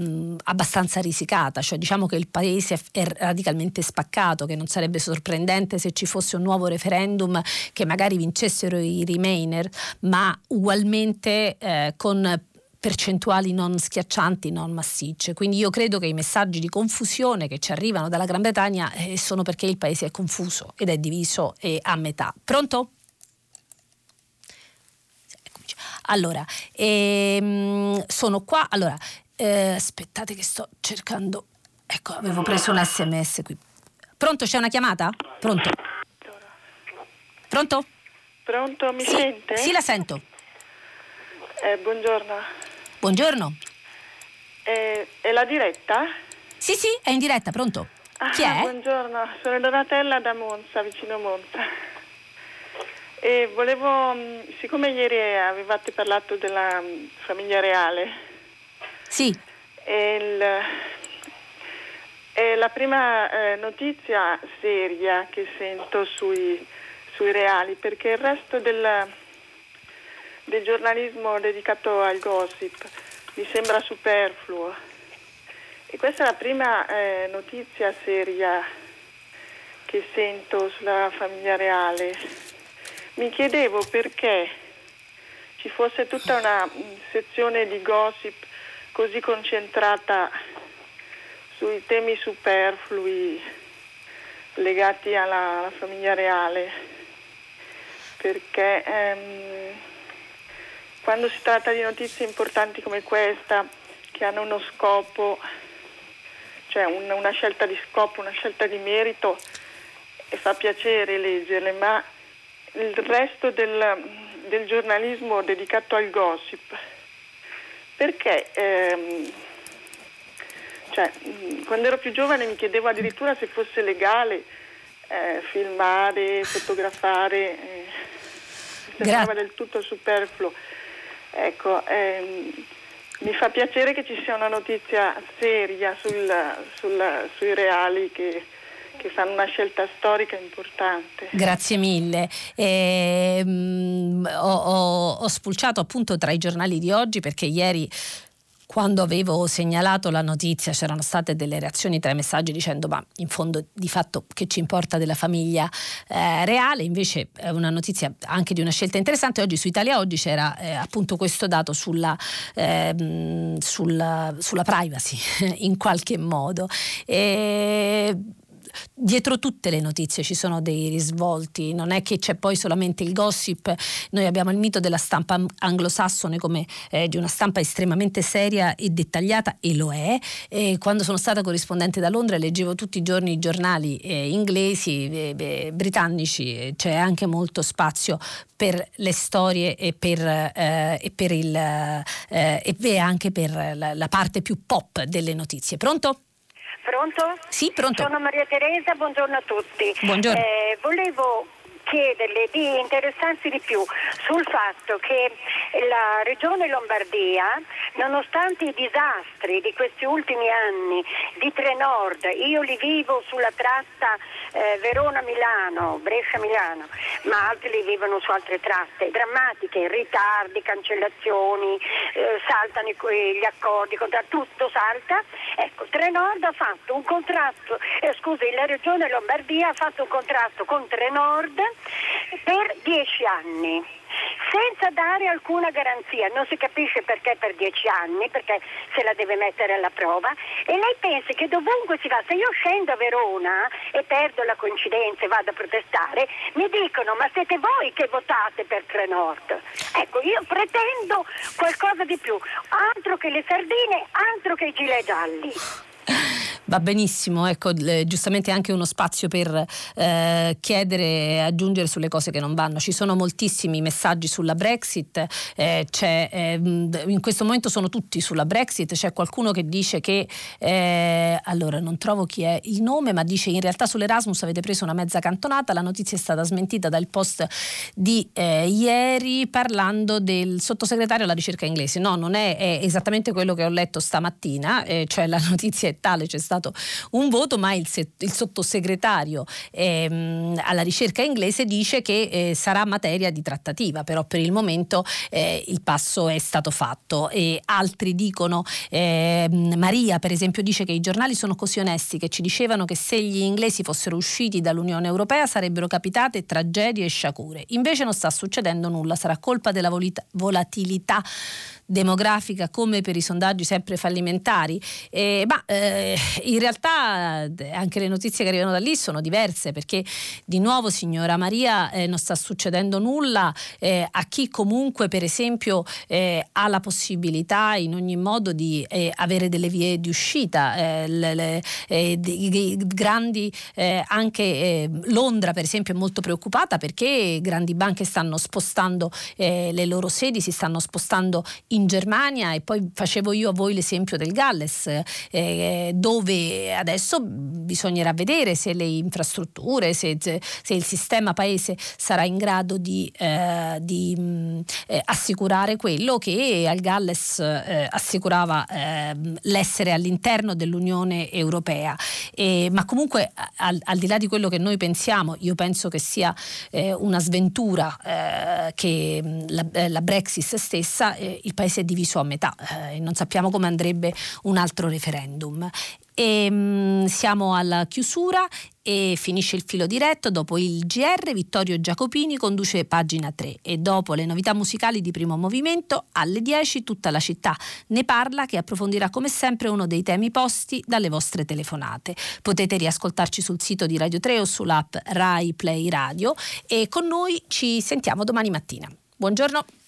abbastanza risicata, cioè diciamo che il paese è radicalmente spaccato, che non sarebbe sorprendente se ci fosse un nuovo referendum che magari vincessero i Remainer, ma ugualmente eh, con percentuali non schiaccianti, non massicce. Quindi io credo che i messaggi di confusione che ci arrivano dalla Gran Bretagna eh, sono perché il paese è confuso ed è diviso eh, a metà. Pronto? Allora, ehm, sono qua. Allora, eh, aspettate che sto cercando. Ecco, avevo preso un sms qui. Pronto, c'è una chiamata? Pronto? Pronto? Pronto, mi sì, sente? Sì, la sento. Eh, buongiorno. Buongiorno. È, è, la diretta? Sì, sì, è in diretta, pronto. Ah, Chi è? Buongiorno, sono Donatella da Monza, vicino Monza. E volevo, mm, siccome ieri avevate parlato della mm, famiglia reale. Sì. Il, è la prima eh, notizia seria che sento sui, sui reali, perché il resto del del giornalismo dedicato al gossip, mi sembra superfluo. E questa è la prima eh, notizia seria che sento sulla famiglia reale. Mi chiedevo perché ci fosse tutta una sezione di gossip così concentrata sui temi superflui legati alla, alla famiglia reale, perché ehm, quando si tratta di notizie importanti come questa, che hanno uno scopo, cioè un, una scelta di scopo, una scelta di merito, e fa piacere leggerle, ma il resto del, del giornalismo dedicato al gossip, perché ehm, cioè, quando ero più giovane mi chiedevo addirittura se fosse legale eh, filmare, fotografare, eh, mi sembrava del tutto superfluo. Ecco, ehm, mi fa piacere che ci sia una notizia seria sul, sul, sui reali che, che, fanno una scelta storica importante. Grazie mille. Eh, ho, ho, ho spulciato appunto tra i giornali di oggi perché ieri quando avevo segnalato la notizia c'erano state delle reazioni tra i messaggi dicendo ma in fondo di fatto che ci importa della famiglia eh, reale, invece è una notizia anche di una scelta interessante, oggi su Italia Oggi c'era eh, appunto questo dato sulla, eh, sulla, sulla privacy in qualche modo. E dietro tutte le notizie ci sono dei risvolti, non è che c'è poi solamente il gossip, noi abbiamo il mito della stampa anglosassone come eh, di una stampa estremamente seria e dettagliata e lo è. E quando sono stata corrispondente da Londra leggevo tutti i giorni i giornali eh, inglesi, eh, britannici, c'è anche molto spazio per le storie e per, eh, e per il, eh, e anche per la, la parte più pop delle notizie. Pronto? Pronto? Sì, pronto. Sono Maria Teresa, buongiorno a tutti. Buongiorno. Eh, volevo chiederle di interessarsi di più sul fatto che la regione Lombardia, nonostante i disastri di questi ultimi anni di Trenord, io li vivo sulla tratta eh, Verona-Milano, Brescia-Milano, ma altri li vivono su altre tratte drammatiche, ritardi, cancellazioni, eh, saltano gli accordi, tutto salta. Ecco, Trenord ha fatto un contratto, eh, scusi, la regione Lombardia ha fatto un contratto con Trenord per dieci anni senza dare alcuna garanzia, non si capisce perché per dieci anni, perché se la deve mettere alla prova e lei pensa che dovunque si va, se io scendo a Verona e perdo la coincidenza e vado a protestare, mi dicono ma siete voi che votate per Trenord. Ecco, io pretendo qualcosa di più, altro che le sardine, altro che i gilet gialli va benissimo, ecco, eh, giustamente anche uno spazio per eh, chiedere e aggiungere sulle cose che non vanno. Ci sono moltissimi messaggi sulla Brexit, eh, eh, in questo momento sono tutti sulla Brexit, c'è qualcuno che dice che, eh, allora non trovo chi è il nome, ma dice in realtà sull'Erasmus avete preso una mezza cantonata, la notizia è stata smentita dal post di eh, ieri parlando del sottosegretario alla ricerca inglese. No, non è, è esattamente quello che ho letto stamattina, cioè la notizia è tale, c'è stato stato un voto, ma il, il sottosegretario ehm, alla ricerca inglese dice che eh, sarà materia di trattativa, però per il momento eh, il passo è stato fatto. E altri dicono, eh, Maria per esempio dice che i giornali sono così onesti che ci dicevano che se gli inglesi fossero usciti dall'Unione Europea sarebbero capitate tragedie e sciagure. Invece non sta succedendo nulla, sarà colpa della volatilità demografica come per i sondaggi sempre fallimentari, eh, ma eh, in realtà eh, anche le notizie che arrivano da lì sono diverse perché di nuovo signora Maria eh, non sta succedendo nulla eh, a chi comunque per esempio eh, ha la possibilità in ogni modo di avere delle vie di uscita, le, le, di, grandi anche Londra per esempio è molto preoccupata perché grandi banche stanno spostando le loro sedi, si stanno spostando in Germania e poi facevo io a voi l'esempio del Galles, eh, dove adesso bisognerà vedere se le infrastrutture, se, se il sistema paese sarà in grado di, eh, di mh, eh, assicurare quello che al Galles eh, assicurava ehm, l'essere all'interno dell'Unione Europea. ma comunque al, al, di là di quello che noi pensiamo, io penso che sia eh, una sventura eh, che la, la Brexit stessa, il paese paese è diviso a metà e eh, non sappiamo come andrebbe un altro referendum. E, mh, mm, siamo alla chiusura e finisce il filo diretto. Dopo il GR, Vittorio Giacopini conduce pagina 3 e dopo le novità musicali di primo movimento, alle 10 tutta la città ne parla che approfondirà come sempre uno dei temi posti dalle vostre telefonate. Potete riascoltarci sul sito di Radio 3 o sull'app Rai Play Radio e con noi ci sentiamo domani mattina. Buongiorno.